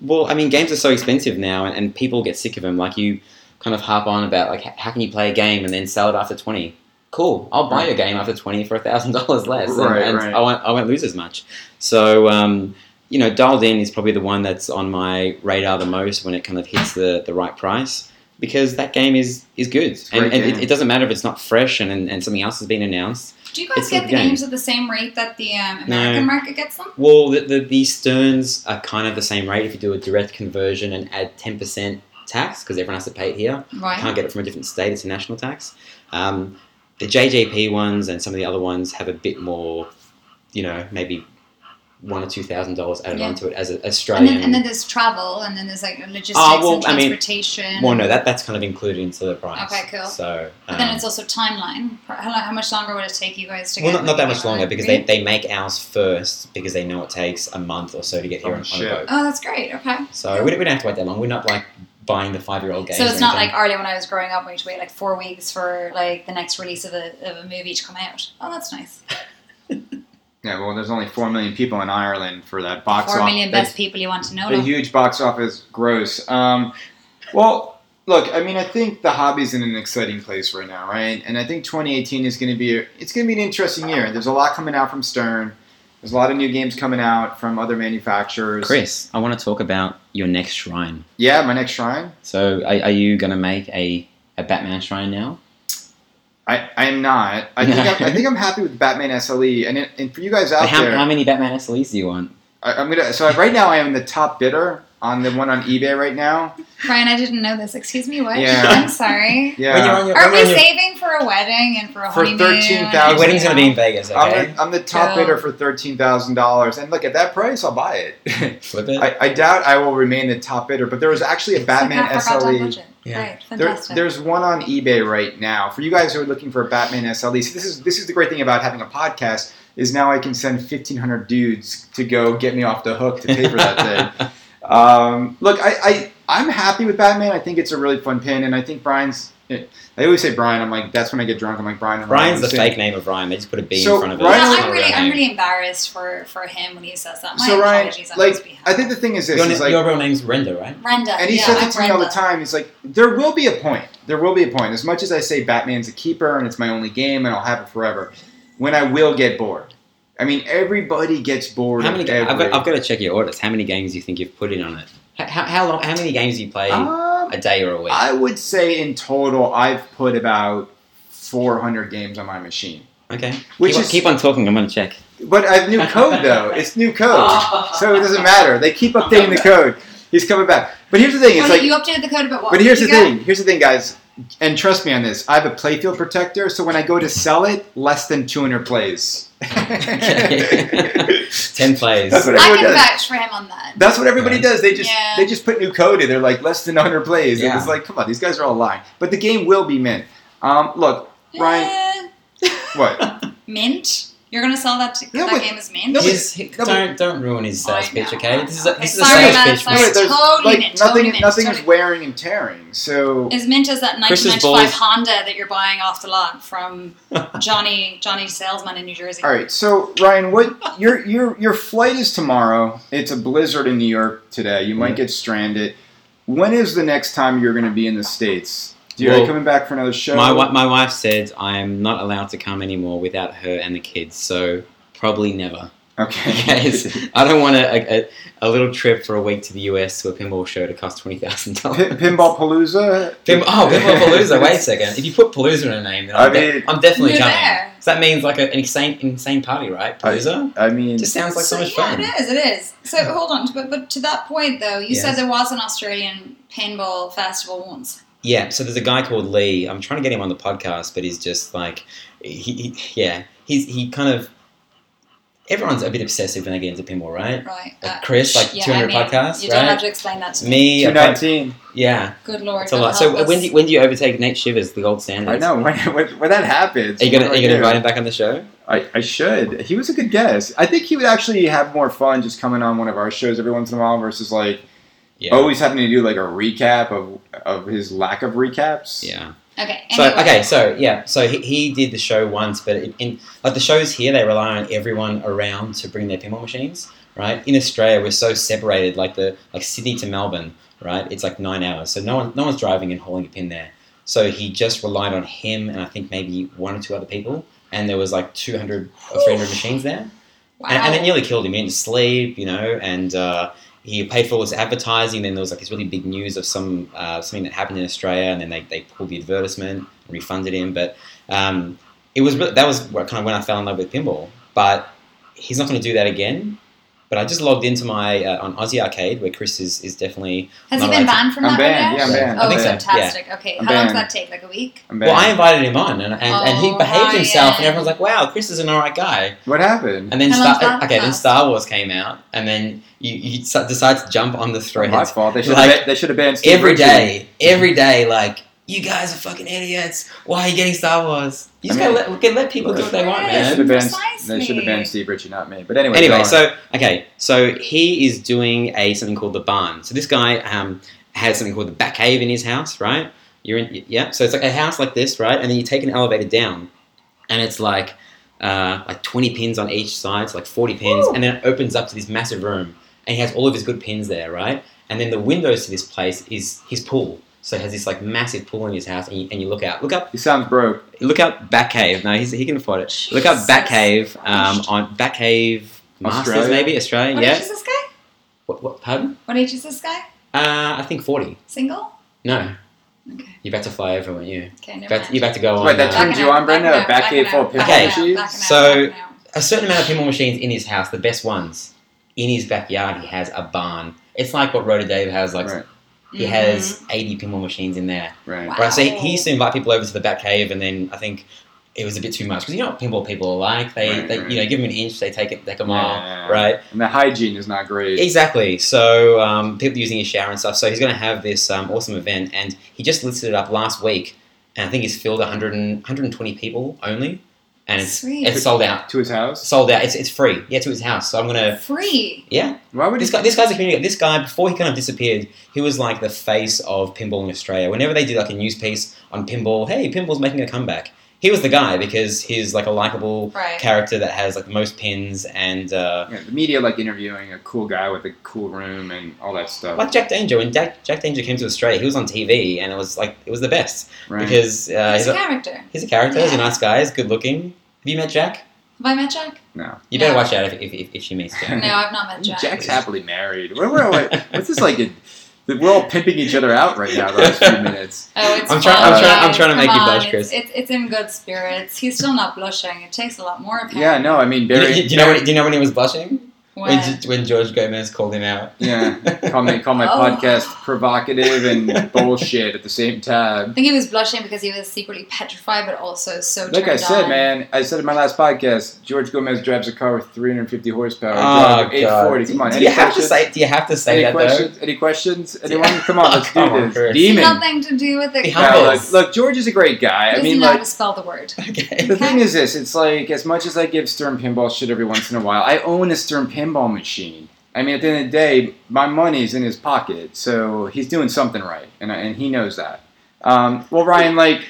Well, I mean, games are so expensive now, and, and people get sick of them. Like you kind of harp on about like how can you play a game and then sell it after twenty? Cool, I'll buy your game after twenty for a thousand dollars less, and, Right, and right. I won't I won't lose as much. So um, you know, dialed in is probably the one that's on my radar the most when it kind of hits the, the right price because that game is is good, and, and it, it doesn't matter if it's not fresh and, and, and something else has been announced. Do you guys It's get the game. games at the same rate that the um, No. American market gets them? Well, the, the, the Sterns are kind of the same rate if you do a direct conversion and add ten percent tax because everyone has to pay it here. Right. can't get it from a different state. It's a national tax. Um, the JJP ones and some of the other ones have a bit more, you know, maybe one or two thousand dollars added Yeah. onto it as an And Australian. then, and then there's travel, and then there's like logistics Oh, well, and I mean- transportation. well, no, that that's kind of included into the price. Okay, cool. So, But then um, it's also timeline. How, how much longer would it take you guys to well, get? not, not that much longer online? because they, Really? they make ours first because they know it takes a month or so to get here Oh, on, on a boat. Oh, that's great. Okay. So we don't, we don't have to wait that long. We're not like buying the five year old games. So it's not anything. like earlier when I was growing up, we had to wait like four weeks for like the next release of a, of a movie to come out. Oh, that's nice. [LAUGHS] Yeah, well, there's only four million people in Ireland for that box Four office. best people you want to know. a though. huge box office gross. Um, well, look, I mean, I think the hobby's in an exciting place right now, right? And I think 2018 is going to be a, it's going to be an interesting year. There's a lot coming out from Stern. There's a lot of new games coming out from other manufacturers. Chris, I want to talk about your next shrine. Yeah, my next shrine. So are, are you going to make a, a Batman shrine now? I, I am not. I think I'm, I [LAUGHS] think I'm happy with Batman SLE. And, it, and for you guys out how, there, how many Batman SLEs do you want? I, I'm gonna. So right now I am the top bidder on the one on eBay right now. Brian, I didn't know this. Excuse me, what? Yeah. I'm sorry. Yeah. You're your, Are we your- saving for a wedding and for a For honeymoon? 13,000 your wedding's going to be in Vegas, I'm, okay? the, I'm the top Cool. bidder for thirteen thousand dollars, and look at that price, I'll buy it. Flip it. I, I doubt I will remain the top bidder, but there was actually a It's like Batman half our SLE. Yeah. Right, There, fantastic. there's one on eBay right now for you guys who are looking for a Batman SLE. So this is this is the great thing about having a podcast is now I can send 1,500 dudes to go get me off the hook to pay for that thing. [LAUGHS] Um, look, I, I I'm happy with Batman. I think it's a really fun pin, and I think Brian's. I always say Brian. I'm like that's when I get drunk. I'm like Brian. and Ryan Brian's the fake name of Ryan. They just put a B So, in front of it. Ryan- yeah, It's I'm really, I'm really embarrassed for, for him when he says that. My So Ryan, like. I think the thing is this: Your, is like, your real name's Renda, right? Brenda. And he yeah, says it to me all the time. He's like, there will be a point. There will be a point. As much as I say Batman's a keeper and it's my only game and I'll have it forever, when I will get bored. I mean, everybody gets bored. How many? Ga- I've, got, I've got to check your orders. How many games do you think you've put in on it? How, how, how long? How many games do you play Um, a day or a week? I would say in total, I've put about 400 games on my machine. okay. Which keep, on- is- keep on talking. I'm going to check. But I have new [LAUGHS] code though. It's new code, [LAUGHS] so it doesn't matter. They keep updating the code. He's coming back. But here's the thing: it's Oh, like you updated the code about what? But here's the You got- thing. Here's the thing, guys. And trust me on this. I have a playfield protector, so when I go to sell it, less than 200 plays. [LAUGHS] Ten plays. That's what I can does. vouch for him on that. That's what everybody Right. does. They just Yeah. they just put new code in. They're like less than 100 plays. And Yeah. it's like, come on, these guys are all lying. But the game will be mint. Um, look, Ryan, what? [LAUGHS] mint? You're gonna sell that, to, No, that but- game as mint? no, but- His- he- no, but- don't don't ruin his sales pitch, okay? This is a, Okay, this is a sorry, sales man, pitch. sorry. man. There's, totally like mint, nothing, totally mint, nothing totally is wearing and tearing. So As mint as that Chris's 1995 balls- Honda that you're buying off the lot from [LAUGHS] Johnny Johnny Salesman in New Jersey. All right, so Ryan, what your your your flight is tomorrow? It's a blizzard in New York today. You might mm. get stranded. When is the next time you're going to be in the states? Do you, are Well, coming back for another show? My my wife said I'm not allowed to come anymore without her and the kids, so probably never. okay. [LAUGHS] Because I don't want a, a, a little trip for a week to the US to a pinball show to cost twenty thousand dollars. Pinball Palooza. Pin- oh, Pinball Palooza. Wait a second. If you put Palooza in a name, then I I'm, de- mean- I'm definitely You're coming. there. So that means like a, an insane insane party, right? Palooza. I mean, just sounds like so, much yeah, fun. it is. It is. So hold on, but but to that point though, you said there was an Australian pinball festival once. Yeah, so there's a guy called Lee. I'm trying to get him on the podcast, but he's just like, he, he yeah, he's he kind of. Everyone's a bit obsessive when they get into pinball, right? Right. Like Uh, Chris, like yeah, 200 I mean, podcasts, You right? don't have to explain that to me. Me, two I prob- nineteen. yeah, Good lord. it's a lot. So help when do you, when do you overtake Nate Shivers, the gold standard? I know [LAUGHS] when, when, when that happens. Are you gonna are you gonna do? invite him back on the show? I, I should. He was a good guest. I think he would actually have more fun just coming on one of our shows every once in a while versus like Yeah. always having to do like a recap of of his lack of recaps. Yeah. Okay. So okay, so yeah, so he, he did the show once, but in, in like the shows here, they rely on everyone around to bring their pinball machines, right? In Australia, we're so separated, like the like Sydney to Melbourne, right? It's like nine hours, so no one no one's driving and hauling a pin there. So he just relied on him and I think maybe one or two other people, and there was like two hundred or three hundred machines there, Wow. and, and it nearly killed him. He didn't sleep, you know, and. Uh, he paid for all his advertising. Then there was like this really big news of some uh, something that happened in Australia, and then they, they pulled the advertisement, refunded him. But um, it was re- that was kind of when I fell in love with pinball. But he's not going to do that again. But I just logged into my uh, on Aussie Arcade, where Chris is, is definitely. Has he not been allowed to- banned from I'm that banned, yeah, I'm banned. Oh, I think so, fantastic. Okay. I'm How long does that take? Like a week? I'm Well. I invited him on, and, and, and he Oh, behaved himself, and Ryan. everyone's like, "Wow, Chris is an alright guy." what happened? And then How Star, that okay, then? Star Wars came out, and then you, you decide to jump on the Not threads my fault. They should Like, have. they should have banned Steve every Ritchie. day, every day, like you guys are fucking idiots. Why are you getting Star Wars? You just I mean- gotta let, okay, let people do what they want, They should man. have banned. Precisely. They should have banned Steve Ritchie, not me. But anyway. Anyway, so okay, so he is doing a something called the barn. So this guy um, has something called the back cave in his house, right? You're in, yeah. So it's like a house like this, right? And then you take an elevator down, and it's like uh, like 20 pins on each side, so like 40 pins, Woo. and then it opens up to this massive room, and he has all of his good pins there, right? And then the windows to this place is his pool. So he has this like massive pool in his house, and you, and you look out, look up he sounds broke. look up Batcave. No, he's, he can afford it. Look up Jesus Batcave um, Christ. on Batcave Masters, Australia? maybe Australia. What yeah. age is this guy? What, what? Pardon? What age is this guy? Uh, I think forty. Single? No, Okay. you're about to fly over, weren't you? Okay, never you're about to go on. Wait, that uh, turned you on, Brenda? A back cave full of pinball pinball machines? So- a certain amount of pinball machines in his house, the best ones. In his backyard, he has a barn. It's like what Rhoda Dave has. Like Right. He has 80 pinball machines in there. Right. Wow. Right, so he, he used to invite people over to the back cave, and then I think it was a bit too much because you know what pinball people are like. They, Right, they right. you know, give them an inch, they take it, take a mile, Yeah. right? And the hygiene is not great. Exactly. So um, people using his shower and stuff. So he's going to have this um, awesome event, and he just listed it up last week, and I think he's filled 100 and, 120 people only, and it's Sweet. it's sold out. To his house. Sold out. It's, it's free. Yeah, to his house. So I'm gonna. Free. Yeah, Why would this guy. This guy's a community. This guy before he kind of disappeared, he was like the face of pinball in Australia. Whenever they did like a news piece on pinball, hey, pinball's making a comeback. He was the guy because he's like a likable Right. character that has like the most pins and uh, Yeah, the media like interviewing a cool guy with a cool room and all that stuff. like Jack Danger. When Jack, Jack Danger came to Australia, he was on TV and it was like it was the best Right. because uh, He's he's, a a, character. he's a character. He's a nice guy. He's good looking. Have you met Jack? Have I met Jack? no. You better No. watch out if, if, if, if she meets Jack. No, I've not met [LAUGHS] Jack. Jack's happily married. What, what, what, what's this like? A, we're all pimping each other out right now. The last few [LAUGHS] minutes. Oh, it's I'm trying- I'm trying- I'm trying to make Come you on, blush, Chris. It's, it's in good spirits. He's still not blushing. It takes a lot more of him. Yeah, no, I mean Do you, Barry. do you know when, do you know when he was blushing? When? When, when George Gomez called him out. Yeah, call me call my [LAUGHS] Oh. podcast provocative and [LAUGHS] bullshit at the same time. I think he was blushing because he was secretly petrified, but also so Like I said, on. man, I said in my last podcast, George Gomez drives a car with 350 horsepower. Oh, driving 840. Come on, Do any you have to say? Do you have to say any that questions? Any questions? Anyone? [LAUGHS] Come on, let's Come do on, this. Chris. Demon. Nothing to do with it. Be Yeah, humble. look, look, George is a great guy. He I mean, know how like, to spell the word. Okay. The thing is this, it's like as much as I give Stern Pinball shit every once in a while, I own a Stern Pinball machine. I mean, at the end of the day, my money's in his pocket, so he's doing something right, and, I- and he knows that. Um, well, Ryan, like,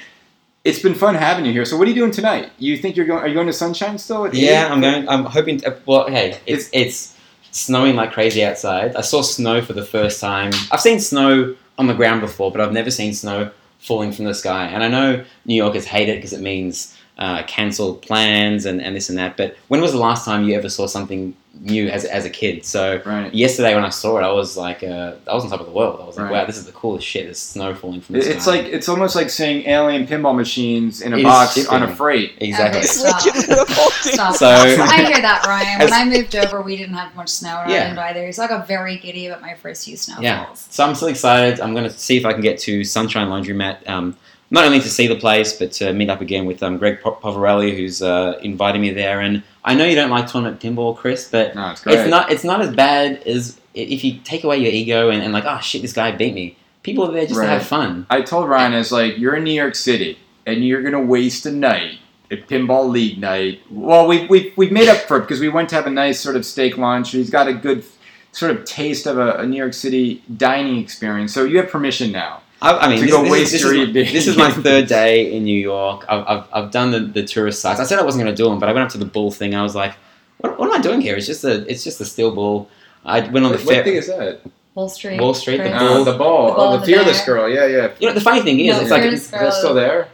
it's been fun having you here. So, what are you doing tonight? You think you're going? Are you going to Sunshine still? At Yeah? I'm going. I'm hoping. To, well, hey, it's it's snowing like crazy outside. I saw snow for the first time. I've seen snow on the ground before, but I've never seen snow falling from the sky. And I know New Yorkers hate it because it means uh, cancelled plans and, and this and that. But when was the last time you ever saw something new as, as a kid? So Right. yesterday when I saw it, I was like, uh, I was on top of the world. I was like, Right. wow, this is the coolest shit. There's snow falling from the It- sky. It's like it's almost like saying alien pinball machines in a It is box shipping. on a freight. [LAUGHS] exactly. Okay, stop. Stop. So- [LAUGHS] I hear that, Ryan. When I moved over, we didn't have much snow around Yeah. either. So I got very giddy about my first few snowfalls. Yeah. So I'm still excited. I'm going to see if I can get to Sunshine Laundromat, um, not only to see the place, but to meet up again with um, Greg Poverelli, who's uh, inviting me there. And I know you don't like tournament pinball, Chris, but No, it's it's not it's not as bad as if you take away your ego and, and like, oh shit, this guy beat me. People are there just Right. to have fun. I told Ryan, I was like, you're in New York City and you're gonna waste a night at pinball league night. Well, we we we made up for it because we went to have a nice sort of steak lunch. He's got a good sort of taste of a, a New York City dining experience. So you have permission now. I, I mean, To this, go this, waste is, your this, is, evening. this is my [LAUGHS] third day in New York. I've, I've, I've done the, the tourist sites. I said I wasn't going to do them, but I went up to the bull thing. I was like, what, what am I doing here? It's just a it's just a steel bull. I went on the what fair. thing is that? Wall Street. Wall Street, the bull. Oh, the ball. The ball oh, the the fearless bear. girl. Yeah, yeah. You know, the funny thing is, No, it's like Fearless Is that still there?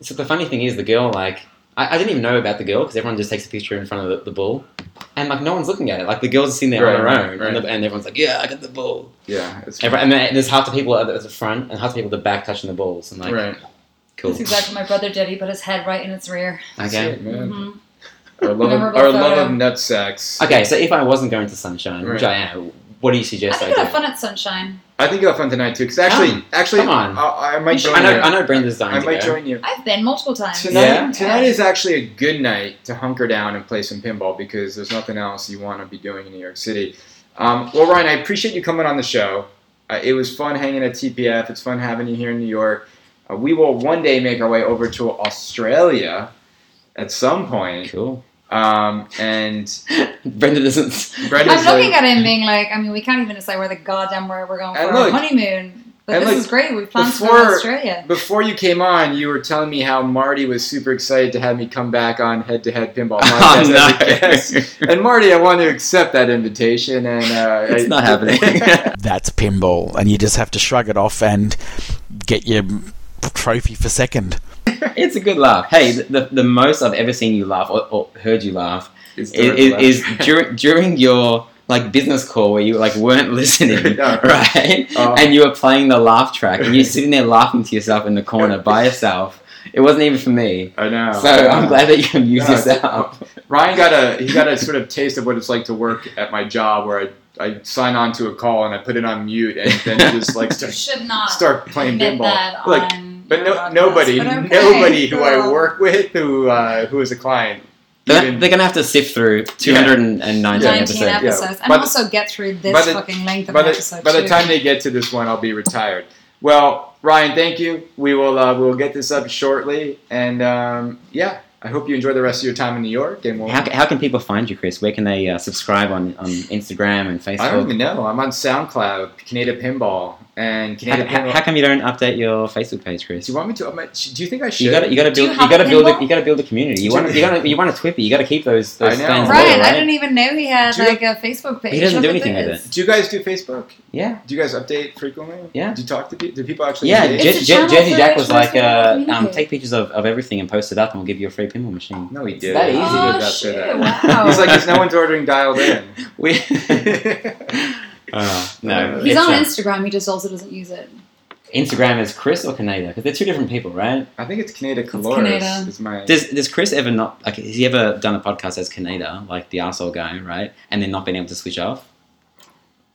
so the funny thing is the girl like I, I didn't even know about the girl because everyone just takes a picture in front of the, the bull, and like no one's looking at it. Like the girl's are sitting there on her Right, own, right. and, the, and everyone's like, "Yeah, I got the bull." Yeah, it's Everyone, and then there's half the people at the, at the front and half the people at the back touching the balls. And like, right. cool. That's exactly what my brother did. He put his head right in its rear. That's Okay. it, man. Mhm. Our love, of, Memorable our love photo. of nut sacks. Okay, so if I wasn't going to Sunshine, which Right. I am, what do you suggest I, think do? I have fun at Sunshine. I think you'll have fun tonight too. Because actually, Come. actually, Come on. I, I might join I know, you. I know Brenda's dying I might go. join you. I've been multiple times. Tonight, Yeah? tonight is actually a good night to hunker down and play some pinball because there's nothing else you want to be doing in New York City. Um, well, Ryan, I appreciate you coming on the show. Uh, it was fun hanging at TPF. It's fun having you here in New York. Uh, we will one day make our way over to Australia at some point. Cool. Um, and [LAUGHS] Brenda doesn't. Brenda's I'm looking like, at him being like, I mean, we can't even decide where the goddamn where we're going for And our honeymoon. But this look, is great. We've planned to go before- to Australia. before you came on, you were telling me how Marty was super excited to have me come back on Head to Head Pinball [LAUGHS] Oh, no. as a guest. And Marty, I want to accept that invitation, and uh, [LAUGHS] It's I- not happening. That's pinball, and you just have to shrug it off and get your trophy for second. [LAUGHS] it's a good laugh. Hey, the, the, the most I've ever seen you laugh or, or heard you laugh is, the- is, is during, during your like business call where you like weren't listening, [LAUGHS] Yeah. [LAUGHS] right? Oh. and you were playing the laugh track, and you're sitting there laughing to yourself in the corner by yourself. It wasn't even for me. I know. So I'm glad that you can use No, it's- yourself. Oh, Ryan got a he got a sort of taste of what it's like to work at my job, where I, I sign on to a call and I put it on mute, and then just like start, should not start playing admit pinball. that Like, on But no, podcast, nobody, but okay, nobody who I work with who uh, who is a client. They're, even- they're gonna have to sift through 219 19 episodes. episodes. And By the- also get through this the- fucking length of by an the, episode. by the time they get to this one, I'll be retired. Well, Ryan, thank you. We will uh, we will get this up shortly, and um, yeah, I hope you enjoy the rest of your time in New York. And we'll, How, how can people find you, Chris? Where can they uh, subscribe on, on Instagram and Facebook? I don't even know. I'm on SoundCloud, Canada Pinball, and How, Canada how, Pinball. how come you don't update your Facebook page, Chris? do you want me to? am I- Do you think I should? You gotta, you gotta Do you build, you, gotta a build, a, you gotta build a community. You want, you gotta, you want a TWIPY. You gotta keep those, those I know. fans Ryan, loyal, I didn't even know he had Do you- like a Facebook page. He doesn't do anything with it. Do you guys do Facebook? Yeah, Do you guys update frequently? Yeah. Do you talk to people? Do people actually? yeah. engage? It's Je- a Je- channel Jersey Jack was like, to uh, um, communicate. take pictures of, of everything and post it up, and we'll give you a free pinball machine. no, he did. that easy. He Oh, did shit, that. [LAUGHS] wow. He's like, "There's no one's ordering dialed in." [LAUGHS] We, oh, [LAUGHS] no, He's on uh, Instagram. He just also doesn't use it. Instagram is Chris or Canada because they're two different people, right? I think it's Canada It's Colores. Canada. Is my Does does Chris ever not like? Has he ever done a podcast as Canada, like the asshole guy, right? And then not being able to switch off?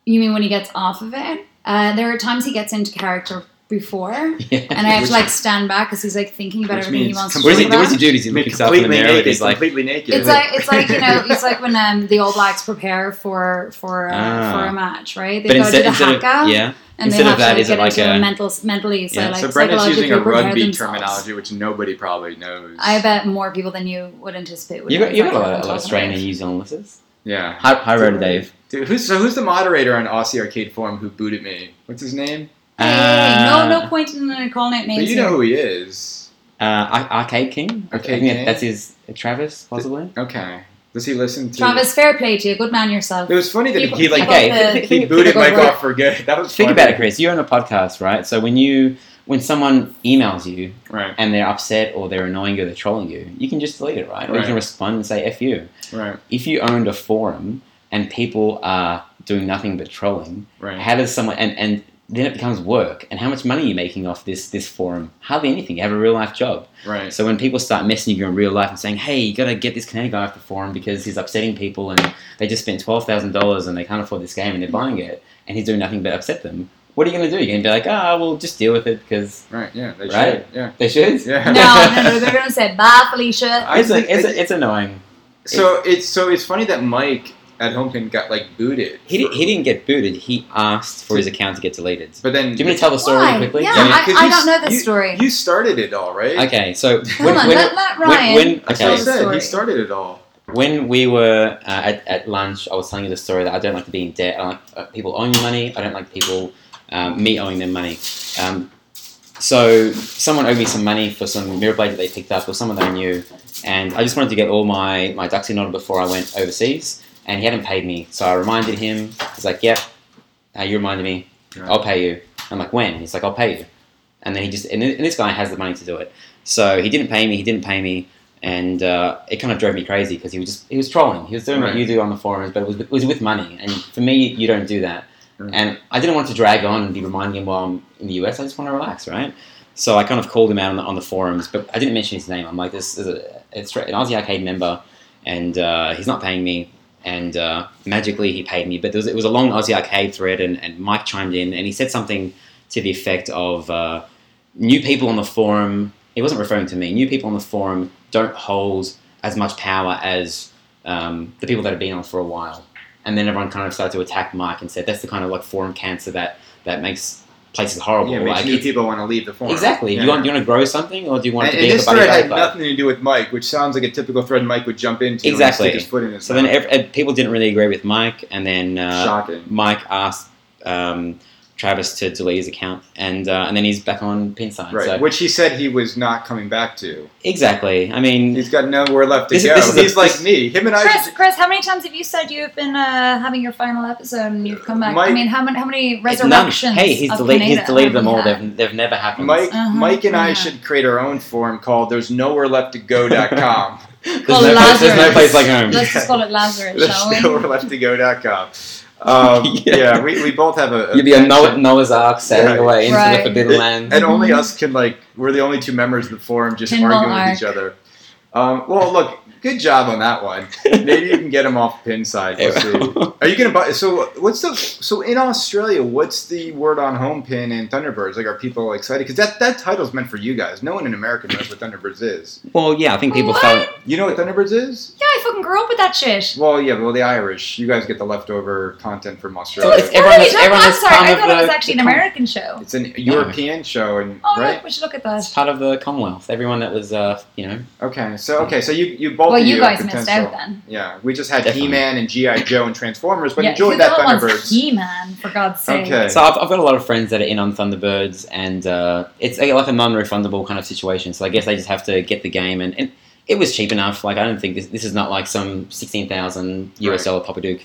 You mean when he gets off of it? Uh, there are times he gets into character before, [LAUGHS] Yeah. and I have Which- to like stand back because he's like thinking about Which everything he wants to What does he, what about. does he do? Does he I look mean, himself in the completely mirror? naked. He's like, completely naked. It's like it's like you know it's like when um, the All Blacks prepare for for uh, Ah. for a match, right? They but go instead, to the instead of haka yeah, and instead they of have that, to is it like into a- mental mentally so Yeah. like so Brenda's using a prepare rugby themselves. terminology, which nobody probably knows. I bet more people than you would anticipate. Would you got you got a lot, of- I'm a lot of Australian and about. New Zealand yeah. Hi, hi, Rhoda Dave. Dude, who's so who's the moderator on Aussie Arcade Forum who booted me? What's his name? Hey, hey, hey, Uh, no, no point in uh, calling out names. But you know who he is. Uh, Arcade King. I Arcade King? That's his uh, Travis, possibly. Okay. Does he listen to? Travis, fair play to you. Good man yourself. It was funny that People- he like Okay, people think- the- he booted think Mike off for good. [LAUGHS] That was Think funny. about it, Chris. You're on a podcast, right? So when you when someone emails you Right. and they're upset or they're annoying you or they're trolling you, you can just delete it, right? Or you can respond and say "f you." Right. If you owned a forum and people are doing nothing but trolling, Right. how does someone and and then it becomes work and how much money are you making off this this forum hardly anything you have a real life job Right. so when people start messaging you in real life and saying hey you got to get this canadian guy off the forum because he's upsetting people and they just spent $12000 and they can't afford this game and they're buying it and he's doing nothing but upset them what are you going to do you're going to be like ah we'll just deal with it because Right. Yeah. They Right. should. Yeah. they should Yeah. no, no, no. They're gonna say bye, Felicia. It's, think a, it's, a, it's annoying So it's so it's funny that Mike at Homepin got like booted. he, di- for- he didn't get booted he asked for his account to get deleted But then do you want me to tell the story Why? quickly Yeah, Yeah, I, 'cause I don't know this you- story. You started it all, right? okay so Hold on, let, let Ryan. when, when That's what I okay said. Story. He started it all. when we were uh, at, at lunch, I was telling you the story that I don't like to be in debt. I like uh, people owing me money. I don't like people, um, me owing them money. Um, so someone owed me some money for some mirror blade that they picked up, or someone that I knew, and I just wanted to get all my, my ducks in order before I went overseas, and he hadn't paid me. So I reminded him. He's like, "Yep, uh, you reminded me. I'll pay you." I'm like, "When?" He's like, "I'll pay you." And then he just and, this guy has the money to do it. So he didn't pay me. He didn't pay me, and uh, it kind of drove me crazy because he was just he was trolling. He was doing what you do on the forums, but it was it was with money. And for me, you don't do that. Right. And I didn't want to drag on and be reminding him while I'm in the US. I just want to relax, right? So I kind of called him out on the, on the forums, but I didn't mention his name. I'm like, this is a it's an Aussie Arcade member, and uh, he's not paying me. And uh, magically, he paid me. But was, it was a long Aussie Arcade thread, and, and Mike chimed in, and he said something to the effect of uh, new people on the forum. He wasn't referring to me. New people on the forum don't hold as much power as um, the people that have been on for a while. And then everyone kind of started to attack Mike and said that's the kind of like forum cancer that that makes places horrible. Yeah, it makes like, new people want to leave the forum. Exactly. Yeah. You want you want to grow something, or do you want and, to and be this thread had nothing to do with Mike, which sounds like a typical thread Mike would jump into Exactly. and stick his foot in his So then mouth. ev- ev- people didn't really agree with Mike, and then uh, Shocking. Mike asked um, Travis to delete his account, and uh, and then he's back on Pinside. Right, So which he said he was not coming back to. exactly. I mean, He's got nowhere left to This go. this is a- He's like this- me. Him and I. Chris, Chris, how many times have you said you've been uh, having your final episode and you've come back? I mean, how many how many it's none. resurrections? Hey, he's, of delete, he's deleted them all. They've, they've never happened. Mike, Uh-huh, Mike and I should create our own forum called "There's Nowhere Left to Go.com." [LAUGHS] there's, Called no there's no Lazarus. place like home. Let's just call it Lazarus, [LAUGHS] There's shall we? Nowhere Left to Go.com. Um, [LAUGHS] Yeah. yeah, we, we both have a. You'd be a Noah. Noah's Ark sailing Right. away into Right. the Forbidden Land. and only us can like we're the only two members of the forum just Pinball arguing arc. with each other. Um, well, look, good job on that one. Maybe you can get him off Pinside. We'll see. Are you gonna buy? So what's the? So in Australia, what's the word on Homepin and Thunderbirds? Like, are people excited? Because that that title's meant for you guys. No one in America knows what Thunderbirds is. well, yeah, I think people What? felt. You know what Thunderbirds is? Yeah, I fucking grew up with that shit. Well, yeah, well, the Irish. You guys get the leftover content from So Australia. it's What everyone are you that's- talking everyone? I'm sorry, I of thought it was actually an the- American show. It's an European show, and Oh, right? look, we should look at It's that. part of the Commonwealth. Everyone that was, uh, you know, Okay, so okay, so you you both Well, you you have guys missed out then. Yeah, we just had Definitely. He-Man and GI Joe and Transformers, but yeah, enjoyed that the hell wants Thunderbirds. He-Man, for God's sake. Okay. So I've, I've got a lot of friends that are in on Thunderbirds, and uh, it's like like a non-refundable kind of situation. So I guess they just have to get the game, and, and it was cheap enough. Like I don't think this, this is not like some sixteen thousand US Right. dollar Popadiuk.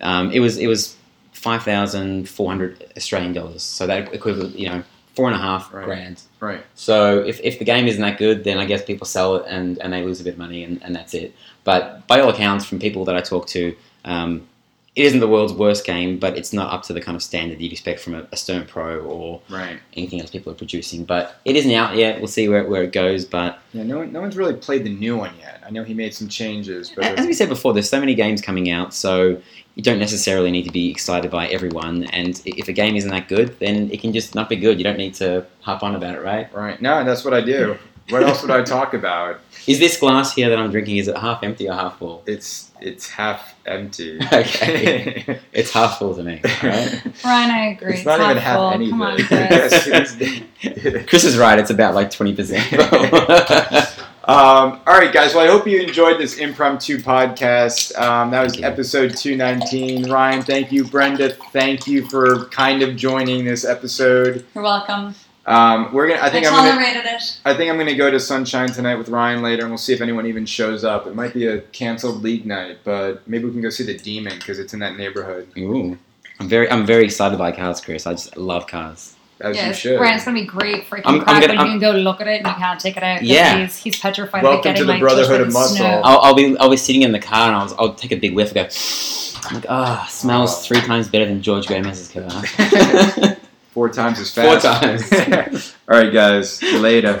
Um, it was it was five thousand four hundred Australian dollars. So that equivalent, you know, four and a half Right. grand. Right. So if, if the game isn't that good, then I guess people sell it and, and they lose a bit of money, and, and that's it. But by all accounts, from people that I talk to, um, it isn't the world's worst game, but it's not up to the kind of standard you'd expect from a, a Stern Pro or Right. anything else people are producing. But it isn't out yet. We'll see where, where it goes. But Yeah, no one, no one's really played the new one yet. I know he made some changes, but as we said before, there's so many games coming out, so you don't necessarily need to be excited by everyone. And if a game isn't that good, then it can just not be good. You don't need to harp on about it, right? right. No, that's what I do. [LAUGHS] What else would I talk about? [LAUGHS] Is this glass here that I'm drinking, is it half empty or half full? It's it's half empty. [LAUGHS] Okay. It's half full to me, alright? [LAUGHS] Ryan, I agree. it's not even half half full. anything. Come on, Chris. Chris is right, it's about like 20%. Um, all right, guys. Well, I hope you enjoyed this impromptu podcast. Um, that was episode 219. Ryan, thank you. Brenda, thank you for kind of joining this episode. You're welcome. Um, we're gonna. I I, think I am gonna. it. I think I'm gonna go to Sunshine tonight with Ryan later, and we'll see if anyone even shows up. It might be a canceled league night, but maybe we can go see the Demon because it's in that neighborhood. Ooh. I'm very I'm very excited by cars, Chris. I just love cars. As yeah, you it's, should. Ryan, it's gonna be great freaking I'm- I'm gonna- but you I'm- can go look at it and you can't take it out. Yeah. he's, he's petrified Welcome of getting to the like, Brotherhood of Muscle. I'll, I'll be I'll be sitting in the car and I'll, I'll take a big whiff and go [SIGHS] I'm like, ah, smells Oh. three times better than George Gomez's car. [LAUGHS] [LAUGHS] four times as fast. Four times. [LAUGHS] All right, guys. Later.